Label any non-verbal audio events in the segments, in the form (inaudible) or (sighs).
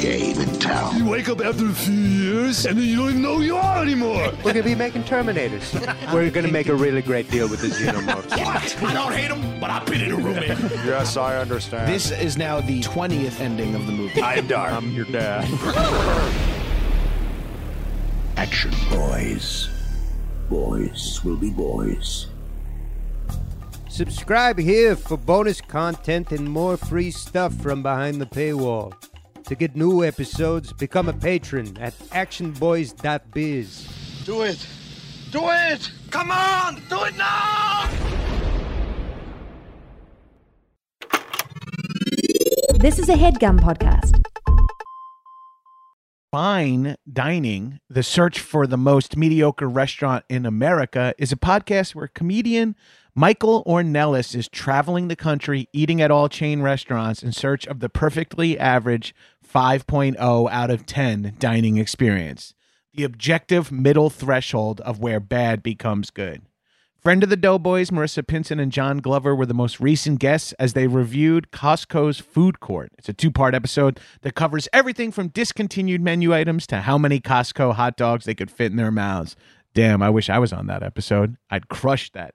game in town. You wake up after a few years and then you don't even know who you are anymore. We're gonna be making Terminators. (laughs) We're gonna make a really great deal with the Xenomorphs. (laughs) What? I don't hate them, but I've been in a room. Yes, I understand. This is now the 20th ending of the movie. I am dark. I'm your dad. (laughs) Action boys. Boys will be boys. Subscribe here for bonus content and more free stuff from behind the paywall. To get new episodes, become a patron at actionboys.biz. Do it. Do it. Come on. Do it now. This is a headgum podcast. Fine Dining, the search for the most mediocre restaurant in America, is a podcast where comedian Michael Ornelis is traveling the country eating at all chain restaurants in search of the perfectly average 5.0 out of 10 dining experience, the objective middle threshold of where bad becomes good. Friend of the Doughboys, Marissa Pinson and John Glover were the most recent guests as they reviewed Costco's food court. It's a two part episode that covers everything from discontinued menu items to how many Costco hot dogs they could fit in their mouths. Damn, I wish I was on that episode. I'd crush that.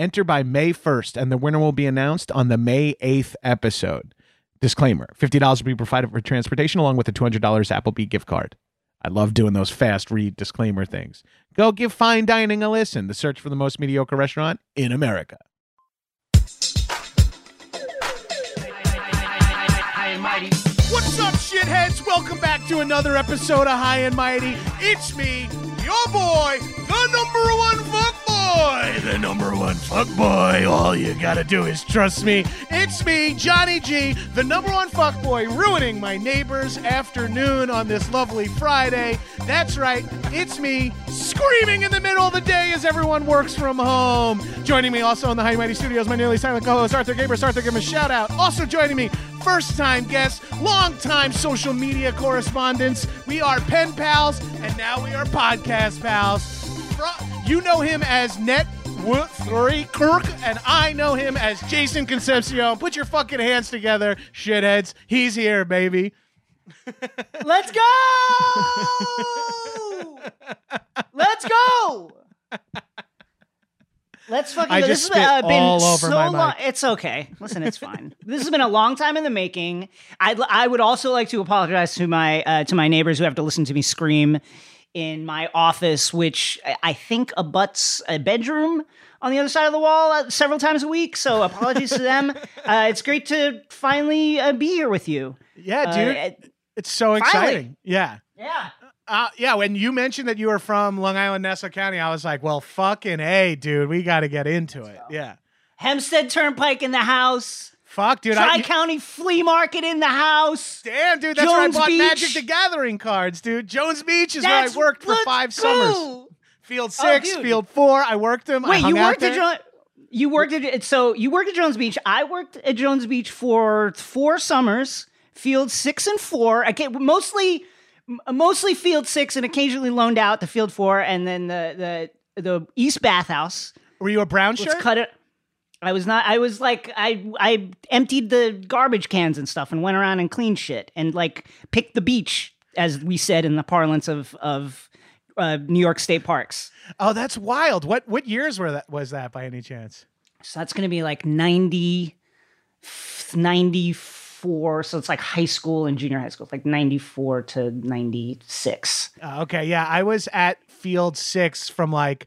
Enter by May 1st, and the winner will be announced on the May 8th episode. Disclaimer $50 will be provided for transportation along with a $200 Applebee gift card. I love doing those fast read disclaimer things. Go give fine dining a listen. The search for the most mediocre restaurant in America. What's up, shitheads? Welcome back to another episode of High and Mighty. It's me, your boy, the number one boy. The number one fuck boy. All you gotta do is trust me. It's me, Johnny G, the number one fuck boy, ruining my neighbor's afternoon on this lovely Friday. That's right, it's me, screaming in the middle of the day as everyone works from home. Joining me also in the High Mighty Studios, my nearly silent co-host Arthur Gabers. Arthur, give him a shout out. Also joining me, first time guest, long time social media correspondents. We are pen pals, and now we are podcast pals. You know him as Net Three Kirk, and I know him as Jason Concepcion. Put your fucking hands together, shitheads. He's here, baby. (laughs) Let's go! Let's go! Let's fucking I go. just This has spit uh, been all over so my long. mic. It's okay. Listen, it's fine. this has been a long time in the making. I I would also like to apologize to my uh, to my neighbors who have to listen to me scream in my office, which I- think abuts a bedroom on the other side of the wall uh, several times a week. So apologies to them. (laughs) Uh, it's great to finally uh, be here with you. Yeah, Uh, dude. it- it's so finally. exciting. Yeah. yeah. Uh, yeah, when you mentioned that you were from Long Island, Nassau County, I was like, well, fucking A, dude. We got to get into it. Yeah. Hempstead Turnpike in the house. Fuck, dude. Tri I, County Flea Market in the house. damn, dude. That's Jones where I bought Beach. Magic the Gathering cards, dude. Jones Beach is That's- where I worked for five go. summers. Field oh, six, field four. I worked them. Wait, you worked at. Jones. You worked at so you worked at Jones Beach. I worked at Jones Beach for four summers. Field six and four. I get mostly, mostly field six, and occasionally loaned out to field four, and then the the the East Bathhouse. Were you a brown Let's shirt? cut it. I was not. I was like, I I emptied the garbage cans and stuff, and went around and cleaned shit, and like picked the beach, as we said in the parlance of of uh, New York State parks. Oh, that's wild. What what years were that was that by any chance? So that's going to be like 90, 94. So it's like high school and junior high school, It's like 94 to 96. Uh, okay, yeah, I was at Field Six from like,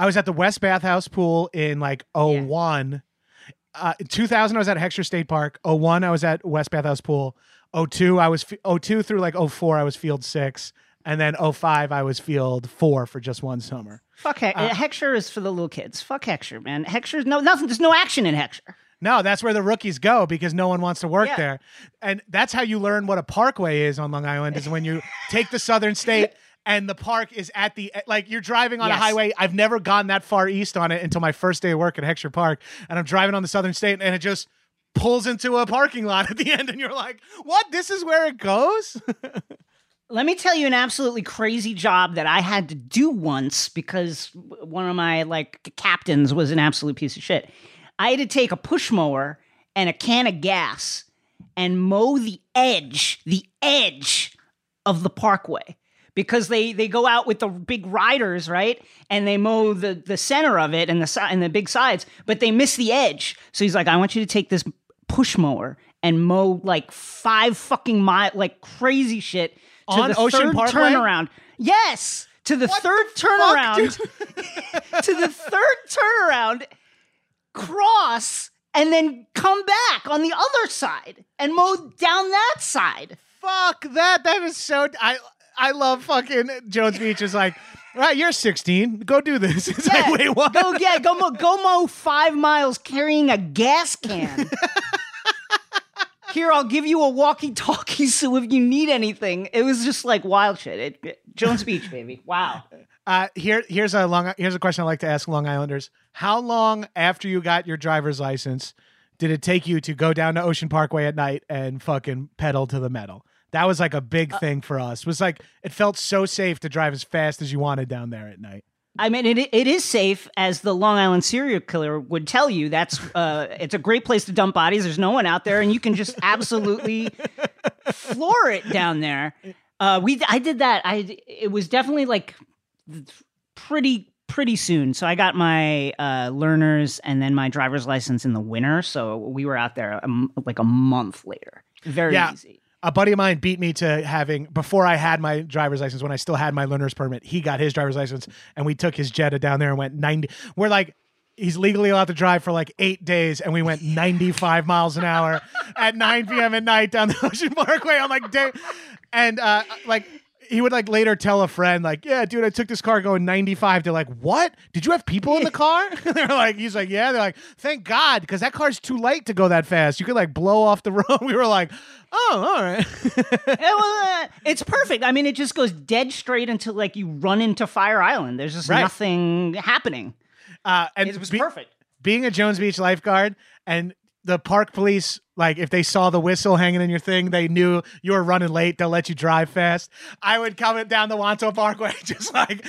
I was at the West Bathhouse Pool in like 01. Uh, 2000, I was at Heckscher State Park. 01, I was at West Bathhouse Pool. 02, I was f- 02 through like 04, I was Field Six, and then 05, I was Field Four for just one summer. Fuck Heck. Heckscher is for the little kids. Fuck Heckscher, man. Heckscher's no nothing. There's no action in Heckscher. No, that's where the rookies go because no one wants to work Yeah. there. And that's how you learn what a parkway is on Long Island is when you (laughs) take the Southern State and the park is at the like you're driving on a highway. I've never gone that far east on it until my first day of work at Heckscher Park and I'm driving on the Southern State and it just pulls into a parking lot (laughs) at the end and you're like, "What? This is where it goes?" (laughs) Let me tell you an absolutely crazy job that I had to do once because one of my like captains was an absolute piece of shit. I had to take a push mower and a can of gas and mow the edge, the edge of the parkway because they they go out with the big riders, right? And they mow the the center of it and the si- and the big sides, but they miss the edge. So he's like, "I want you to take this push mower and mow like five fucking mile like crazy shit to On the Ocean third Parkway? turnaround." Yes, to the third turnaround. (laughs) to the third turnaround, cross, and then come back on the other side and mow down that side. Fuck that. That is so I I love fucking Jones Beach is like, "All right, you're 16. Go do this." (laughs) It's like, Yeah, "Wait, what?" Go yeah, go mow, go mow five miles carrying a gas can. Here, I'll give you a walkie-talkie, (laughs) so if you need anything, it was just like wild shit. It, it- Jones Beach, baby. Wow. Uh, here, here's a long. Here's a question I like to ask Long Islanders: How long after you got your driver's license did it take you to go down to Ocean Parkway at night and fucking pedal to the metal? That was like a big thing for us. It Was like it felt so safe to drive as fast as you wanted down there at night. I mean, it it is safe, as the Long Island serial killer would tell you. That's (laughs) uh, it's a great place to dump bodies. There's no one out there, and you can just absolutely floor it down there. (laughs) Uh, we I did that. I it was definitely like pretty pretty soon. So I got my uh, learners and then my driver's license in the winter. So we were out there a m like a month later. Very Yeah. easy. A buddy of mine beat me to having before I had my driver's license when I still had my learner's permit. He got his driver's license and we took his Jetta down there and went 90. We're like he's legally allowed to drive for like 8 days and we went 95 miles an hour at 9 p.m. at night down the (laughs) Ocean Parkway on like day and uh like he would like later tell a friend like, "Yeah, dude, I took this car going 95." They're like, "What? Did you have people in the (laughs) car?" (laughs) They're like, "He's like, yeah." They're like, "Thank God, because that car's too light to go that fast. You could like blow off the (laughs) road." We were like, "Oh, all right." It was, uh, it's perfect. I mean, it just goes dead straight until like you run into Fire Island. There's just Right. nothing happening. Uh, and It was be- perfect. being a Jones Beach lifeguard and the park police, like if they saw the whistle hanging in your thing, they knew you were running late. They'll let you drive fast. I would come it down the Wantagh Parkway, (laughs) just like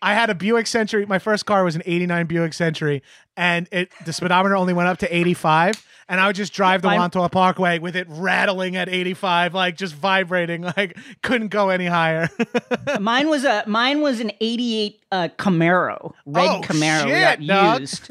I had a Buick Century. My first car was an '89 Buick Century, and it the speedometer only went up to 85. And I would just drive the Wantagh Parkway with it rattling at 85, like just vibrating, (laughs) like couldn't go any higher. (laughs) mine was a mine was an 88 uh, Camaro, red Oh, Camaro. shit, we dog. got used.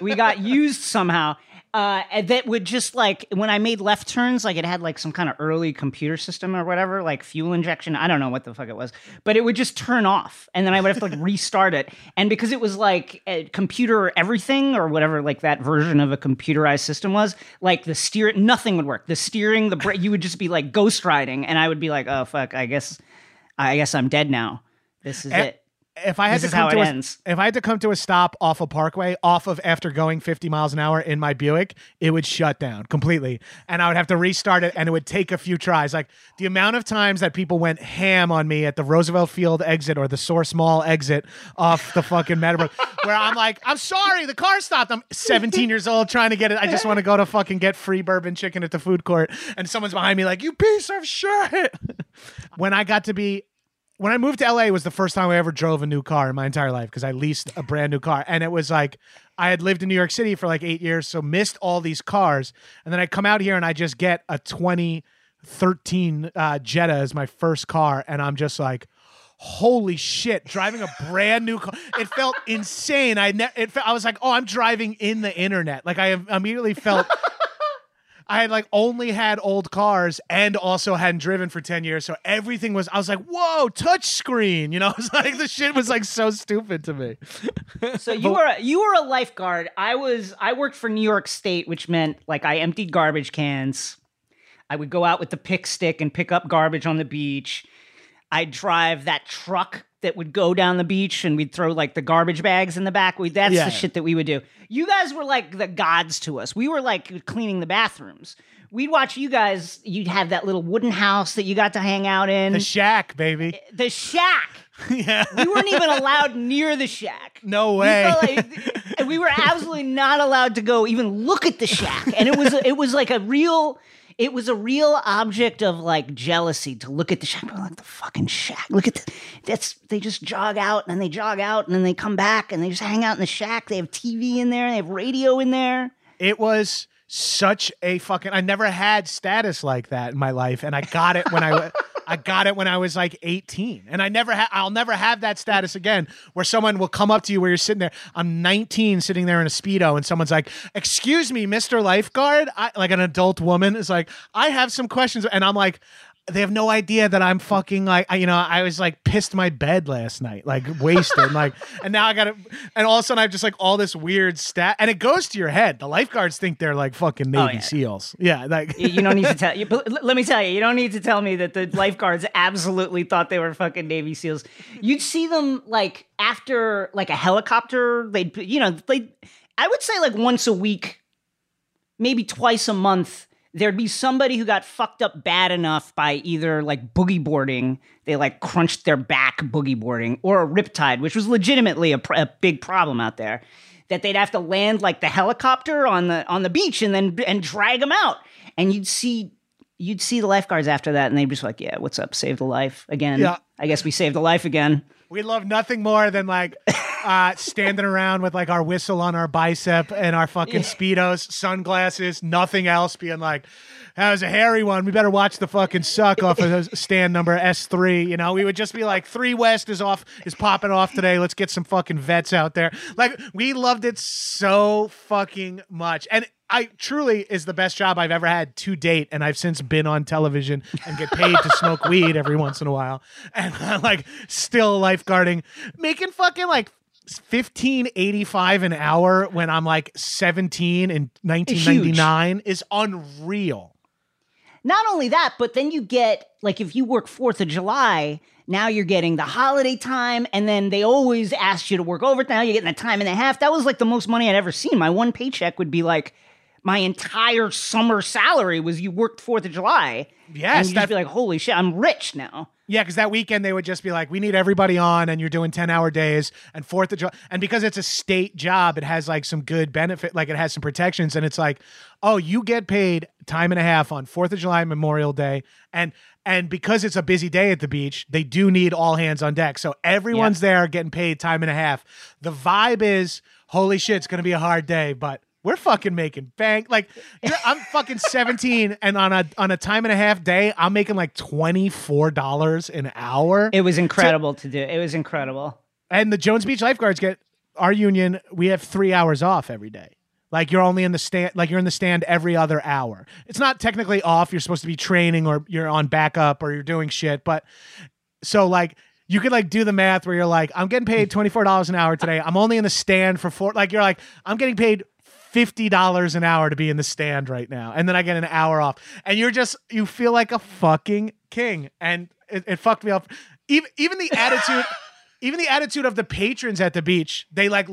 we got used somehow. Uh, that would just like when I made left turns, like it had like some kind of early computer system or whatever, like fuel injection. I don't know what the fuck it was, but it would just turn off, and then I would have to like (laughs) restart it. And because it was like a computer everything or whatever, like that version of a computerized system was, like the steer, nothing would work. The steering, the brake, you would just be like ghost riding, and I would be like, oh fuck, I guess, I guess I'm dead now. This is Eh, it. If I had This to come to a, ends. if I had to come to a stop off a parkway, off of after going 50 miles an hour in my Buick, it would shut down completely, and I would have to restart it, and it would take a few tries. Like the amount of times that people went ham on me at the Roosevelt Field exit or the Source Mall exit off the fucking Meadowbrook, (laughs) where I'm like, I'm sorry, the car stopped. I'm 17 years old trying to get it. I just want to go to fucking get free bourbon chicken at the food court, and someone's behind me like, you piece of shit. (laughs) when I got to be when I moved to LA, it was the first time I ever drove a new car in my entire life because I leased a brand new car. And it was like, I had lived in New York City for like eight years, so missed all these cars. And then I come out here and I just get a 2013 uh, Jetta as my first car. And I'm just like, holy shit, driving a brand new car. It felt (laughs) insane. I, ne- it fe- I was like, oh, I'm driving in the internet. Like I immediately felt. I had like only had old cars and also hadn't driven for 10 years. So everything was, I was like, whoa, touch screen. You know, (laughs) it's like the shit was like so stupid to me. (laughs) So you were a, you were a lifeguard. I was I worked for New York State, which meant like I emptied garbage cans. I would go out with the pick stick and pick up garbage on the beach. I'd drive that truck that would go down the beach and we'd throw like the garbage bags in the back. We that's Yeah. the shit that we would do. You guys were like the gods to us. We were like cleaning the bathrooms. We'd watch you guys. You'd have that little wooden house that you got to hang out in. The shack, baby. Eh, the shack. (laughs) yeah. We weren't even allowed near the shack. No way. felt like- and we were absolutely not allowed to go even look at the shack. And it was it was like a real it was a real object of like jealousy to look at the shack. Like the fucking shack. Look at the, that's they just jog out and then they jog out and then they come back and they just hang out in the shack. They have TV in there. They have radio in there. it was such a fucking I never had status like that in my life and I got it when I (laughs) I got it when I was like 18 and I never ha- I'll never have that status again where someone will come up to you where you're sitting there I'm 19 sitting there in a speedo and someone's like excuse me Mr. Lifeguard I, like an adult woman is like I have some questions and I'm like they have no idea that I'm fucking like I, you know I was like pissed my bed last night like wasted like (laughs) and now I gotta and all of a sudden I have just like all this weird stat and it goes to your head the lifeguards think they're like fucking oh, Navy Oh, yeah. SEAls yeah like You, you don't need to (laughs) tell you. But let me tell you, you don't need to tell me that the lifeguards absolutely thought they were fucking Navy SEAls. You'd see them like after like a helicopter. They'd you know they. I would say like once a week, maybe twice a month. There'd be somebody who got fucked up bad enough by either like boogie boarding, they like crunched their back boogie boarding, or a riptide, which was legitimately a, pr- a big problem out there. That they'd have to land like the helicopter on the on the beach and then and drag them out, and you'd see you'd see the lifeguards after that, and they'd just like, "Yeah, what's up? Saved a life again. Yeah. I guess we saved a life again." We love nothing more than like uh standing around with like our whistle on our bicep and our fucking speedos sunglasses nothing else being like that was a hairy one. We better watch the fucking suck off of the stand number s3 you know? We would just be like three west is off is popping off today. Let's get some fucking vets out there. Like we loved it so fucking much. And I truly is the best job I've ever had to date, and I've since been on television and get paid to smoke (laughs) weed every once in a while, and (laughs) I'm like still lifeguarding, making fucking like fifteen eighty five an hour when I'm like seventeen in nineteen ninety nine is unreal. Not only that, but then you get like if you work Fourth of July, now you're getting the holiday time, and then they always ask you to work overtime. You're getting a time and a half. That was like the most money I'd ever seen. My one paycheck would be like my entire summer salary was you worked Fourth of July. Yes, and you that- just be like, holy shit, I'm rich now. Yeah, because that weekend they would just be like, "We need everybody on," and you're doing ten hour days and Fourth of July, and because it's a state job, it has like some good benefit, like it has some protections, and it's like, oh, you get paid time and a half on Fourth of July, Memorial Day, and and because it's a busy day at the beach, they do need all hands on deck, so everyone's there getting paid time and a half. The vibe is, holy shit, it's gonna be a hard day, but we're fucking making bank. Like I'm fucking 17 and on a on a time and a half day, I'm making like $24 an hour. It was incredible to do. It was incredible. and the Jones Beach lifeguards get our union, we have 3 hours off every day. Like you're only in the stand like you're in the stand every other hour. It's not technically off, you're supposed to be training or you're on backup or you're doing shit, but so like you could like do the math where you're like, I'm getting paid twenty four dollars an hour today. I'm only in the stand for four. Like you're like, I'm getting paid fifty dollars an hour to be in the stand right now, and then I get an hour off, and you're just you feel like a fucking king, and it, it fucked me up. Even even the attitude, (laughs) even the attitude of the patrons at the beach, they like.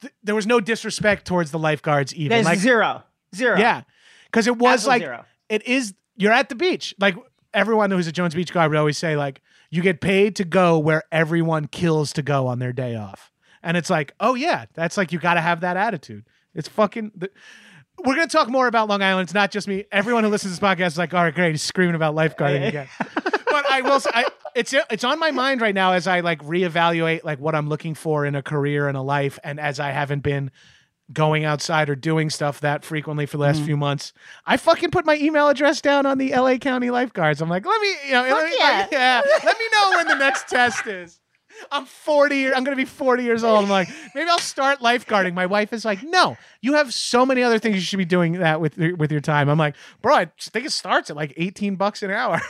Th- there was no disrespect towards the lifeguards even There's like zero. Zero. yeah, because it was Absolute like zero. it is. You're at the beach. Like everyone who's a Jones Beach guy would always say, like you get paid to go where everyone kills to go on their day off, and it's like, oh yeah, that's like you got to have that attitude. It's fucking. The, we're gonna talk more about Long Island. It's not just me. Everyone who listens to this podcast is like, all right, great. He's screaming about lifeguarding again. but I will. Say, I it's it's on my mind right now as I like reevaluate like what I'm looking for in a career and a life, and as I haven't been going outside or doing stuff that frequently for the last Mm-hmm. few months. I fucking put my email address down on the LA County lifeguards. I'm like, let me, you know, let me, yeah. (laughs) yeah, let me know when the next test is. I'm 40. year- I'm going to be 40 years old. I'm like, maybe I'll start lifeguarding. My wife is like, no, you have so many other things you should be doing that with your- with your time. I'm like, bro, I think it starts at like 18 bucks an hour.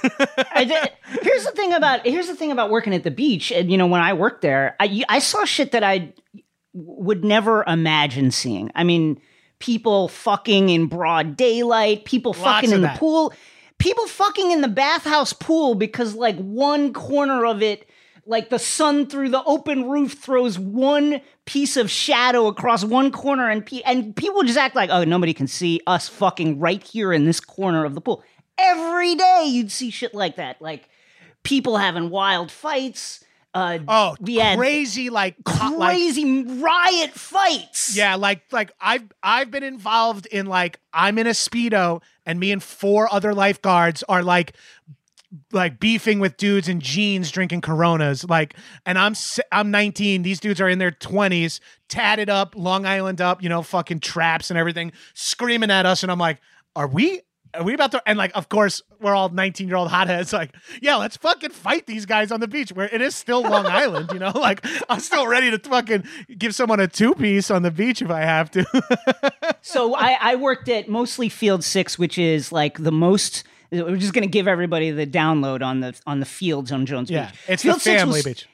I (laughs) did. Here's the thing about here's the thing about working at the beach. And you know, when I worked there, I I saw shit that I would never imagine seeing. I mean, people fucking in broad daylight, people fucking of in the that. pool, people fucking in the bathhouse pool because like one corner of it. Like the sun through the open roof throws one piece of shadow across one corner, and pe- and people just act like, oh, nobody can see us fucking right here in this corner of the pool. Every day you'd see shit like that, like people having wild fights. Uh, Oh, had crazy like co- like crazy riot fights. Yeah, like like I've I've been involved in like I'm in a speedo and me and four other lifeguards are like like beefing with dudes in jeans drinking coronas like and i'm i'm 19 these dudes are in their 20s tatted up long island up you know fucking traps and everything screaming at us and i'm like are we are we about to and like of course we're all 19 year old hotheads like yeah let's fucking fight these guys on the beach where it is still long (laughs) island you know like i'm still ready to fucking give someone a two piece on the beach if i have to (laughs) So I, I worked at mostly Field Six, which is like the most. We're just going to give everybody the download on the on the fields on Jones yeah Beach. it's Field the family was- beach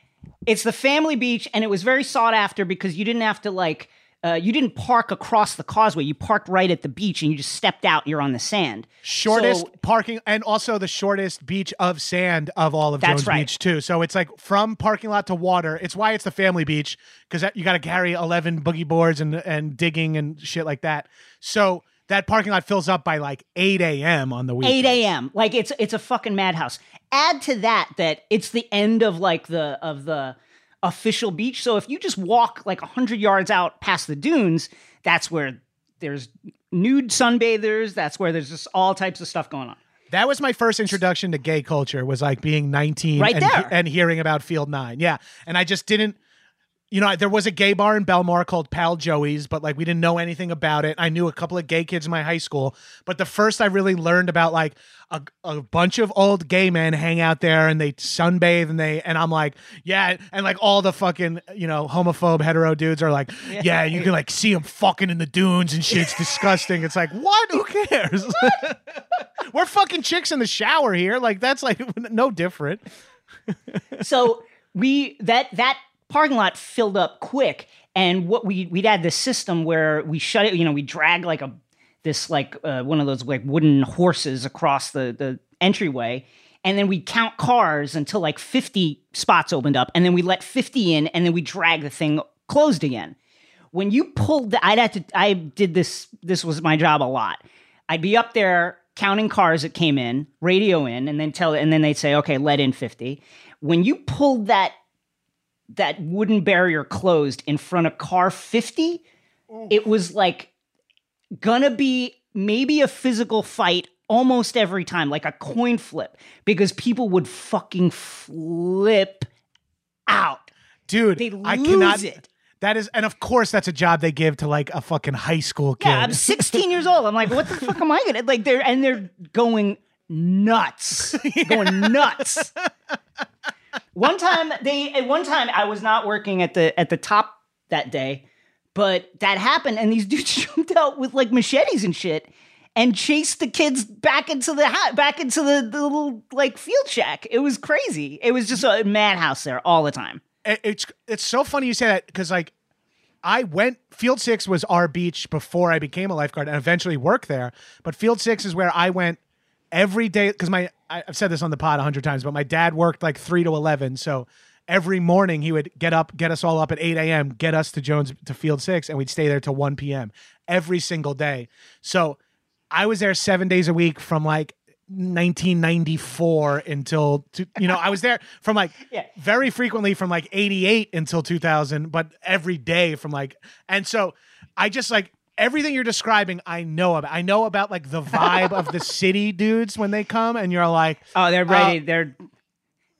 It's the family beach, and it was very sought after because you didn't have to like. Uh, you didn't park across the causeway. You parked right at the beach, and you just stepped out. You're on the sand. shortest So- parking and also the shortest beach of sand of all of Jones right. Beach too. So it's like from parking lot to water. It's why it's the family beach because you got to carry eleven boogie boards and and digging and shit like that. So that parking lot fills up by like eight a.m. on the weekend. 8 a.m. Like it's it's a fucking madhouse. Add to that that it's the end of like the of the official beach. So if you just walk like 100 yards out past the dunes, that's where there's nude sunbathers, that's where there's just all types of stuff going on. That was my first introduction to gay culture. Was like being nineteen Right and, there. and hearing about Field Nine. Yeah, and I just didn't. You know, there was a gay bar in Bellmore called Pal Joey's, but like we didn't know anything about it. I knew a couple of gay kids in my high school, but the first I really learned about like a, a bunch of old gay men hang out there and they sunbathe and they and I'm like, yeah, and like all the fucking you know homophobe hetero dudes are like, yeah, you can like see them fucking in the dunes and shit. It's (laughs) disgusting. It's like what? Who cares? (laughs) We're fucking chicks in the shower here. Like that's like (laughs) no different. so we that that parking lot filled up quick and what we we'd had this system where we shut it you know we drag like a this like uh, one of those like wooden horses across the the entryway and then we'd count cars until like 50 spots opened up and then we let 50 in and then we drag the thing closed again. When you pulled the i'd have to i did this this was my job a lot. I'd be up there counting cars that came in radio in and then tell and then they'd say okay let in 50 when you pulled that that wooden barrier closed in front of car 50 it was like gonna be maybe a physical fight almost every time like a coin flip because people would fucking flip out. Dude, They I lose cannot it. That is and of course that's a job they give to like a fucking high school kid. yeah i'm 16 years old. I'm like what the fuck am i gonna like they're and they're going nuts. (laughs) Going nuts one time they at one time i was not working at the at the top that day but that happened and these (laughs) dudes jumped out with like machetes and shit and chased the kids back into the ha- back into the, the little like field shack it was crazy it was just a madhouse there all the time It- it's it's so funny you say that because like I went Field Six was our beach before I became a lifeguard and eventually worked there. But Field Six is where I went every day because my I- I've said this on the pod a hundred times, but my dad worked like three to eleven, so every morning he would get up, get us all up at eight a.m., get us to Jones to Field Six, and we'd stay there till one p.m. every single day. So I was there seven days a week from like 1994 until two, you know I was there from like (laughs) Yeah. very frequently from like 88 until 2000 but every day from like and so I just like everything you're describing I know about I know about like the vibe of the (laughs) city dudes when they come and you're like oh they're uh, ready they're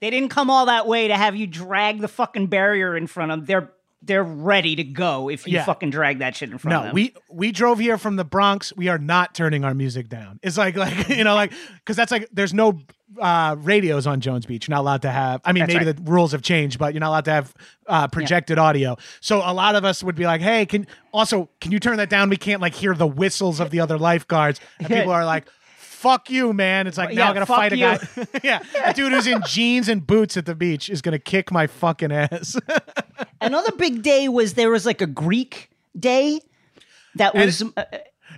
They didn't come all that way to have you drag the fucking barrier in front of them. They're they're ready to go if you Yeah. fucking drag that shit in front of No, them. we we drove here from the Bronx. We are not turning our music down. It's like (laughs) like you know like because that's like there's no uh, radios on Jones Beach. You're not allowed to have. I mean, That's maybe right. the rules have changed, but you're not allowed to have uh, projected audio. So a lot of us would be like, "Hey, can also can you turn that down? We can't like hear the whistles of the other lifeguards." And (laughs) people are like. Fuck you, man. It's like, now Yeah, I gotta fight a guy. (laughs) yeah. A dude who's in jeans and boots at the beach is gonna kick my fucking ass. (laughs) Another big day was there was like a Greek day that was uh,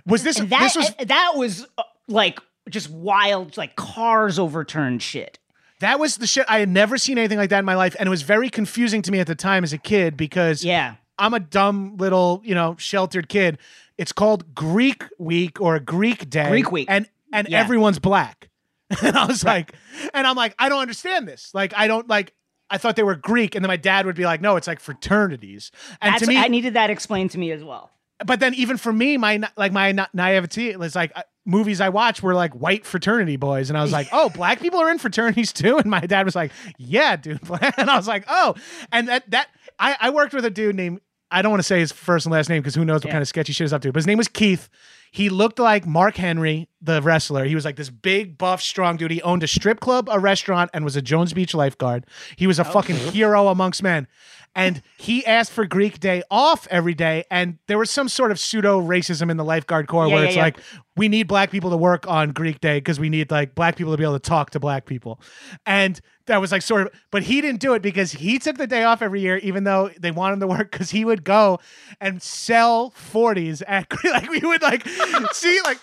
was this that this was that was uh, like just wild like cars overturned shit. That was the shit. I had never seen anything like that in my life, and it was very confusing to me at the time as a kid because Yeah. I'm a dumb little, you know, sheltered kid. It's called Greek Week or a Greek Day. Greek Week. and and Yeah. everyone's black. (laughs) And I was like, and I'm like, I don't understand this. Like, I don't like. I thought they were Greek, and then my dad would be like, "No, it's like fraternities." And That's, to me, I needed that explained to me as well. but then even for me, my like my na- naivety was like uh, movies I watched were like white fraternity boys, and I was like, (laughs) oh, black people are in fraternities too, and my dad was like, yeah, dude, (laughs) and I was like, oh, and that that I I worked with a dude named I don't want to say his first and last name because who knows what kind of sketchy shit he's up to, but his name was Keith. He looked like Mark Henry, the wrestler. He was like this big, buff, strong dude. He owned a strip club, a restaurant, and was a Jones Beach lifeguard. He was a fucking hero amongst men. And he asked for Greek Day off every day. And there was some sort of pseudo racism in the lifeguard corps Yeah, where yeah, it's yeah. like, we need black people to work on Greek Day because we need like black people to be able to talk to black people. And that was like sort of, but he didn't do it because he took the day off every year, even though they wanted him to work because he would go and sell 40s at, (laughs) like, we would like (laughs) see, like,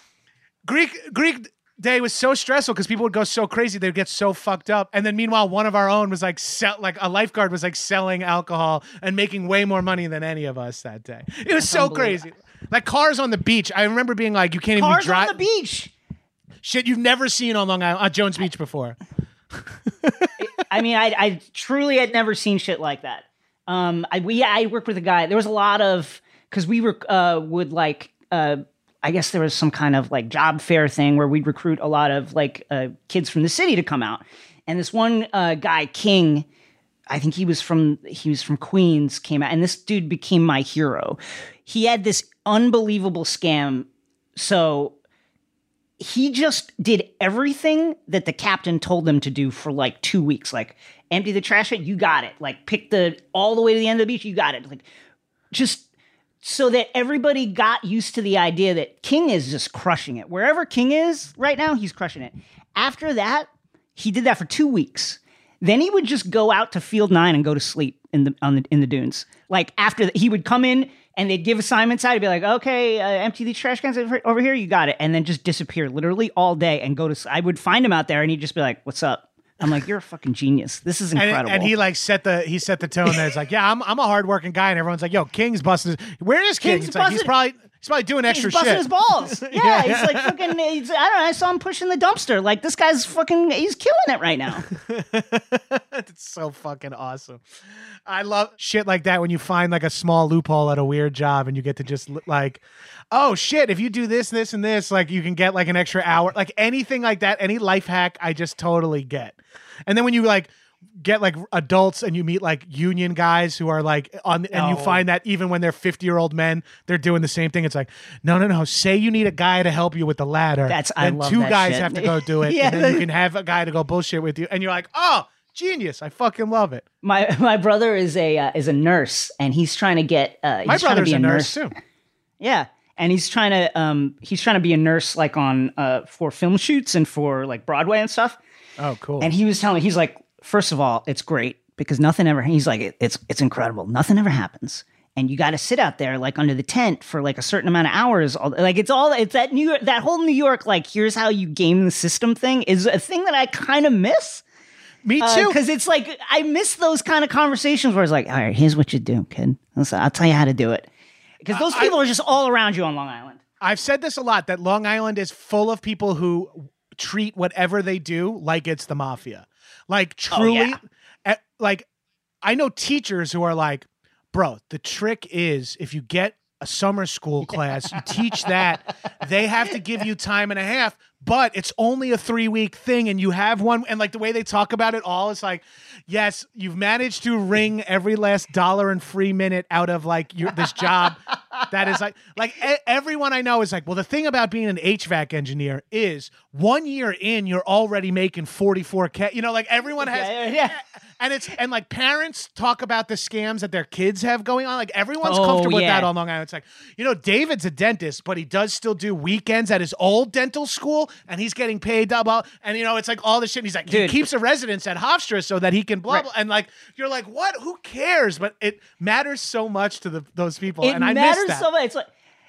Greek, Greek, Day was so stressful because people would go so crazy they'd get so fucked up and then meanwhile one of our own was like sell like a lifeguard was like selling alcohol and making way more money than any of us that day it was so crazy like cars on the beach i remember being like you can't even Cars drive on the beach. shit you've never seen on long island on jones beach before (laughs) I mean, I, I truly had never seen shit like that. Um, I we I worked with a guy. There was a lot of because we were uh would like uh I guess there was some kind of like job fair thing where we'd recruit a lot of like uh, kids from the city to come out. And this one uh, guy King, I think he was from he was from Queens, came out, and this dude became my hero. He had this unbelievable scam. So he just did everything that the captain told them to do for like two weeks. Like empty the trash out, you got it. Like pick the all the way to the end of the beach, you got it. Like just so that everybody got used to the idea that King is just crushing it. Wherever King is right now, he's crushing it. After that, he did that for two weeks. Then he would just go out to field nine and go to sleep in the on the in the dunes. Like after th- he would come in and they'd give assignments out. He'd be like, "Okay, uh, empty these trash cans over here. You got it." And then just disappear literally all day and go to. I would find him out there and he'd just be like, "What's up?" I'm like, "You're a fucking genius. This is and, incredible." and he like set the he set the tone that it's like yeah i'm, I'm a hardworking guy and everyone's like yo king's busting where is king King's it's like he's probably he's probably doing extra he's busting shit his balls. (laughs) Yeah, he's like fucking. He's, I don't know. I saw him pushing the dumpster. Like this guy's fucking. He's killing it right now. (laughs) it's so fucking awesome. I love shit like that when you find like a small loophole at a weird job and you get to just like, oh shit, if you do this, this, and this, like you can get like an extra hour, like anything like that, any life hack, I just totally get. And then when you like get like adults and you meet like union guys who are like on and you find that even when they're 50 year old men they're doing the same thing it's like no no no say you need a guy to help you with the ladder That's- I love two that guys shit. have to go do (laughs) it Yeah. and then you can have a guy to go bullshit with you and you're like oh genius i fucking love it My my brother is a uh, is a nurse and he's trying to get. Uh, my he's trying to brother's be a nurse too Yeah, and he's trying to um he's trying to be a nurse like on uh for film shoots and for like Broadway and stuff. oh cool And he was telling me he's like, first of all, it's great because nothing ever. He's like, it's it's incredible. Nothing ever happens. And you got to sit out there like under the tent for like a certain amount of hours. All, like it's all it's that New York, that whole New York like here's how you game the system thing is a thing that I kind of miss me uh, too because it's like I miss those kind of conversations where it's like, all right, here's what you do, kid. I'll tell you how to do it. Because those people are just all around you on Long Island. I've said this a lot that Long Island is full of people who treat whatever they do like it's the mafia. Like truly yeah. eh, like I know teachers who are like, "Bro, the trick is if you get a summer school class, you teach that, they have to give you time and a half, but it's only a three week thing and you have one and like the way they talk about it all is like yes you've managed to wring every last dollar and free minute out of like your this job that is like like everyone i know is like well the thing about being an hvac engineer is one year in you're already making 44k you know like everyone has yeah, yeah. And it's and like parents talk about the scams that their kids have going on. Like everyone's Oh, comfortable with that on Long Island. It's like, you know, David's a dentist, but he does still do weekends at his old dental school and he's getting paid double. And you know, it's like all this shit. And he's like, Dude. he keeps a residence at Hofstra so that he can blah Right. blah. And like you're like, what? Who cares? But it matters so much to the those people. it and I matters so much. It's like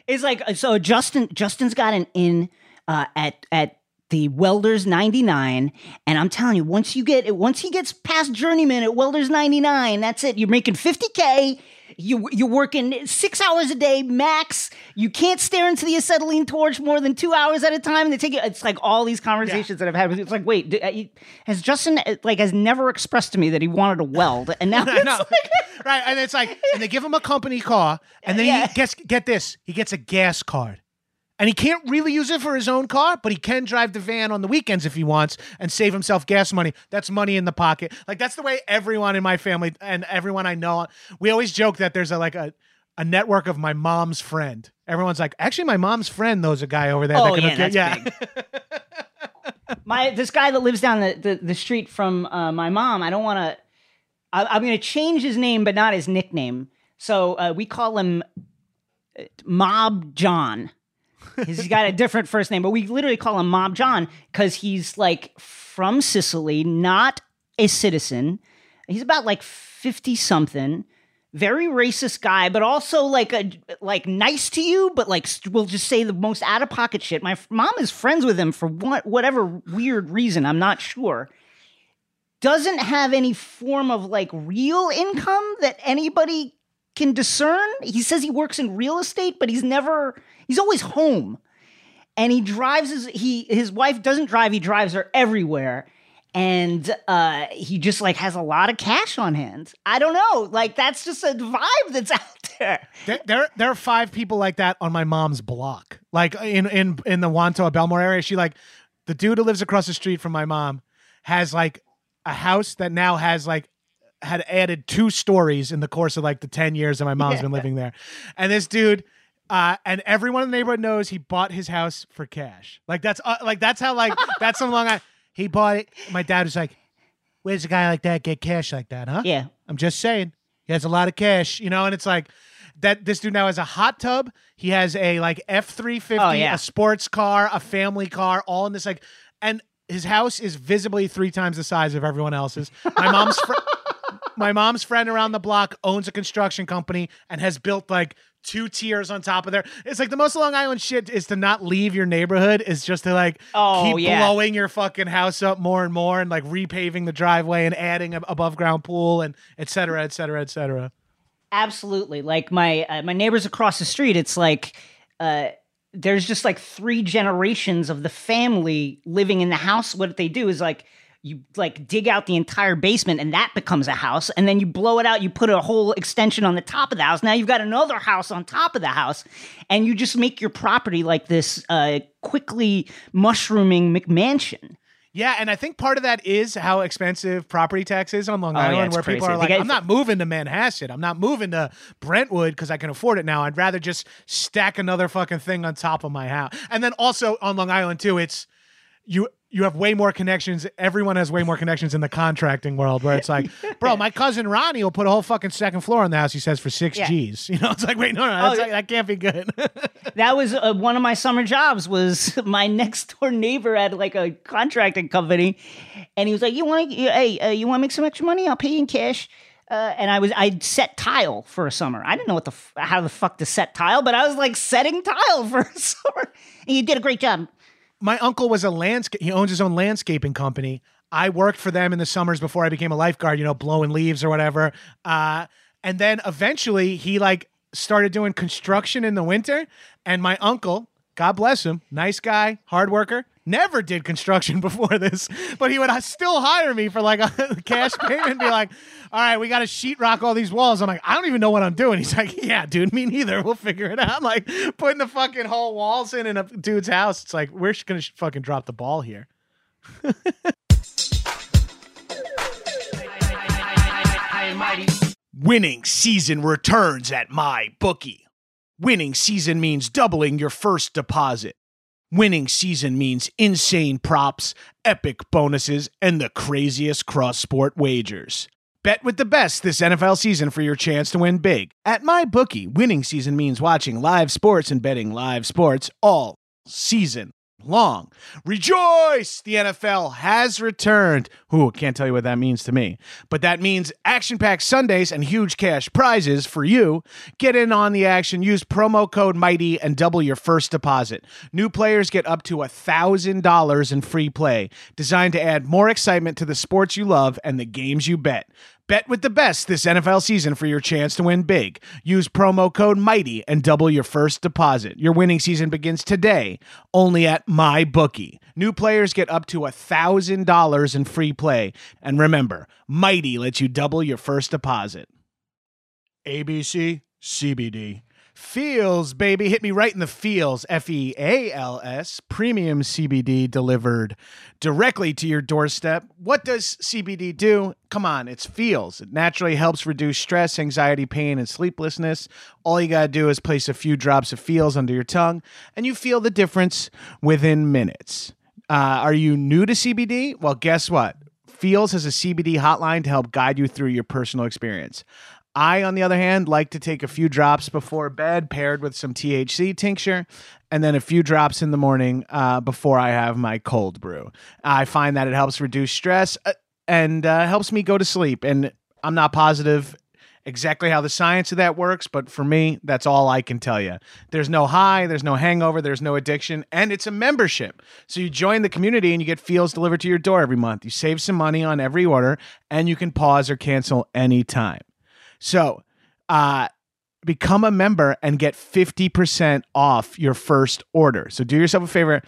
it's like so Justin Justin's got an in uh, at at the Welders 99 and I'm telling you once you get it, once he gets past journeyman at Welders 99 that's it you're making 50k you you're working 6 hours a day max you can't stare into the acetylene torch more than 2 hours at a time And they take it it's like all these conversations that I've had with it's like wait do- uh, you- has Justin uh, like has never expressed to me that he wanted to weld and now (laughs) it's like right. And it's like, and they give him a company car, and then Yeah. he gets get this, he gets a gas card. And he can't really use it for his own car, but he can drive the van on the weekends if he wants and save himself gas money. That's money in the pocket. Like that's the way everyone in my family and everyone I know. We always joke that there's a like a a network of my mom's friend. Everyone's like, actually, my mom's friend knows a guy over there. Oh, that can yeah, hook you-" that's (laughs) my this guy that lives down the, the, the street from uh, my mom i don't want to i'm going to change his name but not his nickname so uh, we call him uh, mob john he's got a different first name but we literally call him mob john because he's like from sicily not a citizen he's about like 50 something very racist guy, but also like a like nice to you, but like will just say the most out of pocket shit. My f- mom is friends with him for what whatever weird reason, I'm not sure. Doesn't have any form of like real income that anybody can discern. He says he works in real estate, but he's never he's always home. And he drives his he his wife doesn't drive, he drives her everywhere and uh he just like has a lot of cash on hand. I don't know, like that's just a vibe that's (laughs) out there. There, there, there are five people like that on my mom's block. Like in in in the Wantagh Bellmore area, she like the dude who lives across the street from my mom has like a house that now has like had added two stories in the course of like the 10 years that my mom's been (laughs) living there. And this dude uh, and everyone in the neighborhood knows he bought his house for cash. Like that's uh, like that's how like (laughs) that's some long I he bought it. My dad was like, "Where's a guy like that get cash like that, huh?" Yeah. I'm just saying. He has a lot of cash, you know, and it's like that this dude now has a hot tub. He has a like F three fifty, a sports car, a family car, all in this like and his house is visibly three times the size of everyone else's. My mom's fr- (laughs) my mom's friend around the block owns a construction company and has built like two tiers on top of there. It's like the most Long Island shit is to not leave your neighborhood. Is just to like Oh, keep yeah. blowing your fucking house up more and more and like repaving the driveway and adding a above ground pool and et cetera, et cetera, et cetera. Absolutely. Like my uh, my neighbors across the street, it's like uh there's just like three generations of the family living in the house. What they do is like you like dig out the entire basement and that becomes a house and then you blow it out you put a whole extension on the top of the house now you've got another house on top of the house and you just make your property like this uh quickly mushrooming mcmansion Yeah, and I think part of that is how expensive property tax is on Long Oh, yeah, Island, it's where people are like, I'm not moving to Manhasset. I'm not moving to Brentwood because I can afford it now. I'd rather just stack another fucking thing on top of my house. And then also on Long Island too, it's you you have way more connections. Everyone has way more connections in the contracting world where it's like, (laughs) bro, my cousin Ronnie will put a whole fucking second floor on the house, he says, for six Yeah. G's. (laughs) You know, it's like, wait, no, no, that's Oh, like, that can't be good. (laughs) that was uh, one of my summer jobs was my next door neighbor had like a contracting company and he was like you want to hey uh, you want to make some extra money i'll pay you in cash uh, and I was I set tile for a summer. I didn't know what the f- how the fuck to set tile, but I was like setting tile for a summer. And you did a great job. My uncle was a landscape he owns his own landscaping company. I worked for them in the summers before i became a lifeguard you know blowing leaves or whatever. Uh, and then eventually he like started doing construction in the winter and my uncle God bless him. Nice guy, hard worker. Never did construction (laughs) before this, but he would still hire me for like a (laughs) cash payment. Be like, "All right, we got to sheetrock all these walls." I'm like, "I don't even know what I'm doing." He's like, (laughs) "Yeah, dude, me neither. We'll figure it out." Like putting the fucking whole walls in in a dude's house. It's like we're gonna fucking drop the ball here. Winning season returns at MyBookie. Winning season means doubling your first deposit. Winning season means insane props, epic bonuses, and the craziest cross sport wagers. Bet with the best this NFL season for your chance to win big. At MyBookie, winning season means watching live sports and betting live sports all season long. Rejoice! The NFL has returned. Who can't tell you what that means to me. But that means action packed Sundays and huge cash prizes for you. Get in on the action. Use promo code MIGHTY and double your first deposit. New players get up to $1,000 in free play, designed to add more excitement to the sports you love and the games you bet. Bet with the best this NFL season for your chance to win big. Use promo code MIGHTY and double your first deposit. Your winning season begins today only at MyBookie. New players get up to $1,000 in free play. And remember, Mighty lets you double your first deposit. ABC CBD. Feals, baby. Hit me right in the feels. F E A L S. Premium CBD delivered directly to your doorstep. What does CBD do? Come on, it's feels. It naturally helps reduce stress, anxiety, pain, and sleeplessness. All you got to do is place a few drops of Feals under your tongue, and you feel the difference within minutes. Uh, are you new to CBD? Well, guess what? Feals has a CBD hotline to help guide you through your personal experience. I, on the other hand, like to take a few drops before bed paired with some THC tincture and then a few drops in the morning uh, before I have my cold brew. I find that it helps reduce stress uh, and uh, helps me go to sleep. And I'm not positive exactly how the science of that works, but for me, that's all I can tell you. There's no high, there's no hangover, there's no addiction, and it's a membership. So you join the community and you get Feals delivered to your door every month. You save some money on every order, and you can pause or cancel anytime. So, uh, become a member and get 50% off your first order. So do yourself a favor.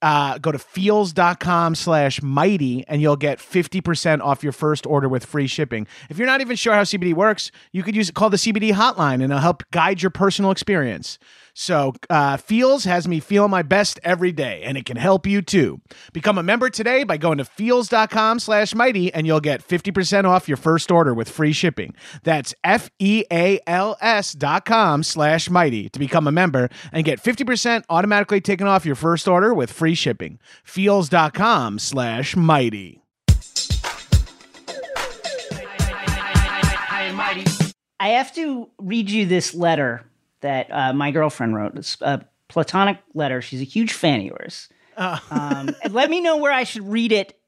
Uh, go to feals.com slash mighty and you'll get 50% off your first order with free shipping. If you're not even sure how CBD works, you could use call the CBD hotline and it'll help guide your personal experience. So, uh, Feals has me feel my best every day, and it can help you too. Become a member today by going to feals.com slash mighty, and you'll get 50% off your first order with free shipping. That's F E A L S dot com slash mighty to become a member and get 50% automatically taken off your first order with free shipping. Feals.com slash mighty. I have to read you this letter that uh, my girlfriend wrote. It's a platonic letter. She's a huge fan of yours. Um, let me know where I should read it.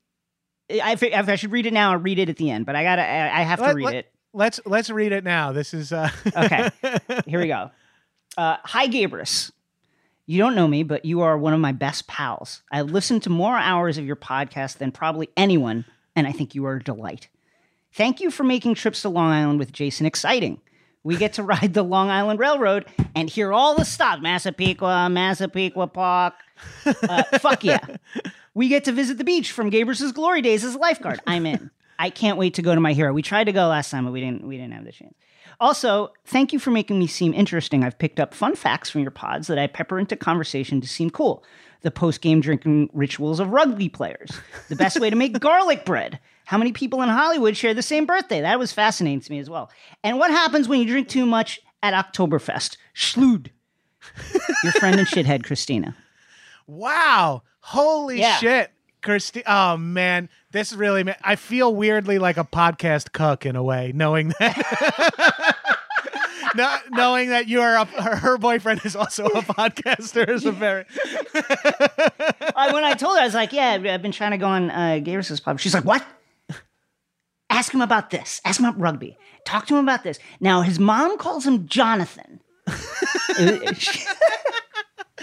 I, if I should read it now or read it at the end, but I gotta. I I have to Let- read let- it. Let's let's read it now. This is uh (laughs) Okay, here we go. Uh, Hi, Gabrus. You don't know me, but you are one of my best pals. I listened to more hours of your podcast than probably anyone, and I think you are a delight. Thank you for making trips to Long Island with Jason exciting. We get to ride the Long Island Railroad and hear all the stops Massapequa, Massapequa Park. Uh, fuck yeah. We get to visit the beach from Gabrus's glory days as a lifeguard. I'm in. I can't wait to go to my hero. We tried to go last time, but we didn't. We didn't have the chance. Also, thank you for making me seem interesting. I've picked up fun facts from your pods that I pepper into conversation to seem cool. The post game drinking rituals of rugby players, the best way to make garlic bread, how many people in Hollywood share the same birthday. That was fascinating to me as well. And what happens when you drink too much at Oktoberfest? Schlood. Your friend and shithead, Christina. Wow. Holy Yeah. shit. Kirsty, oh man, this really, ma- I feel weirdly like a podcast cuck in a way, knowing that, (laughs) no, knowing that you are a, her, boyfriend is also a podcaster is a very, I, when I told her, I was like, "Yeah, I've been trying to go on uh, Gabrus's pub." She's like, "What? Ask him about this. Ask him about rugby. Talk to him about this." Now his mom calls him Jonathan. (laughs) (laughs)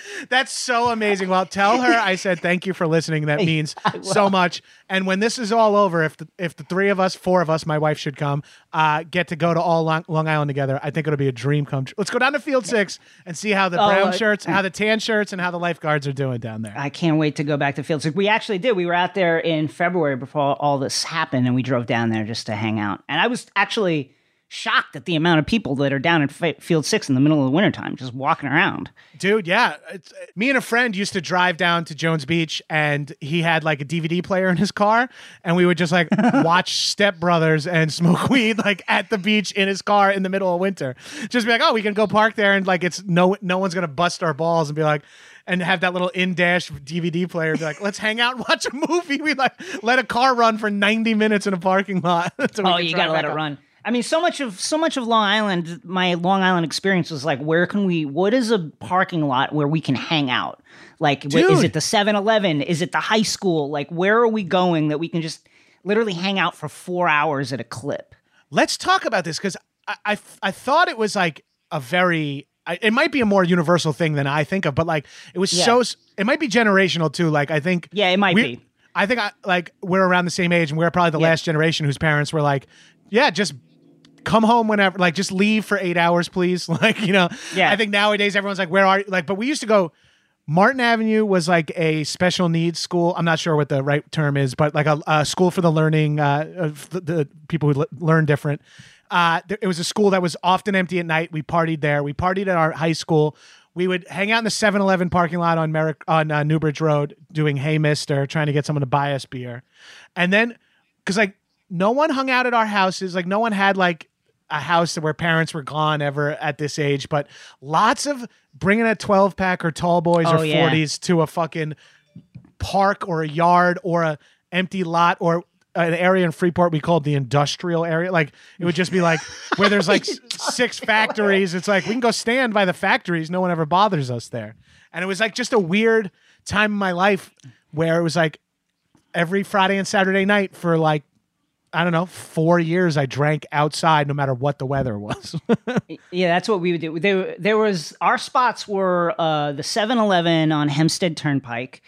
(laughs) That's so amazing. Well, tell her I said thank you for listening. That (laughs) means so much. And when this is all over, if the if the three of us, four of us, my wife should come, uh, get to go to all Long, Long Island together, I think it'll be a dream come true. Let's go down to Field Six and see how the Oh, brown uh, shirts, how the tan shirts, and how the lifeguards are doing down there. I can't wait to go back to Field Six. We actually did. We were out there in February before all this happened, and we drove down there just to hang out. And I was actually shocked at the amount of people that are down at Fi- Field Six in the middle of the wintertime, just walking around. Dude, yeah. It's, me and a friend used to drive down to Jones Beach and he had like a DVD player in his car and we would just like (laughs) watch Step Brothers and smoke (laughs) weed like at the beach in his car in the middle of winter. Just be like, "Oh, we can go park there and like it's no no one's going to bust our balls and be like and have that little in-dash DVD player be like, "Let's hang out and watch a (laughs) movie." We like let a car run for 90 minutes in a parking lot. so Oh, you gotta let it up. run. I mean, so much of so much of Long Island, my Long Island experience was like, where can we? What is a parking lot where we can hang out? Like, wh- is it the 7-Eleven? Is it the high school? Like, where are we going that we can just literally hang out for four hours at a clip? Let's talk about this because I, I I thought it was like a very I, it might be a more universal thing than I think of, but like it was Yeah. so it might be generational too. Like I think Yeah, it might we- be. I think I like we're around the same age and we're probably the Yeah. last generation whose parents were like, yeah, just come home whenever like just leave for eight hours please. (laughs) Like you know Yeah. i think nowadays everyone's like where are you? Like but we used to go martin avenue was like a special needs school. I'm not sure what the right term is but like a, a school for the learning uh of the, the people who le- learn different. Uh there, it was a school that was often empty at night. We partied there. We partied at our high school. We would hang out in the 7-Eleven parking lot on Merrick on uh, Newbridge Road doing Hey Mister, trying to get someone to buy us beer. And then cuz like no one hung out at our houses, like no one had like a house where parents were gone ever at this age, but lots of bringing a 12 pack or tall boys Oh, or yeah. 40s to a fucking park or a yard or a empty lot or an area in Freeport we called the industrial area. Like it would just be like where there's like (laughs) six factories. It's like we can go stand by the factories. No one ever bothers us there. And it was like just a weird time in my life where it was like every Friday and Saturday night for like I don't know, four years I drank outside no matter what the weather was. (laughs) Yeah, that's what we would do. There, there was our spots were uh, the 7-Eleven on Hempstead Turnpike.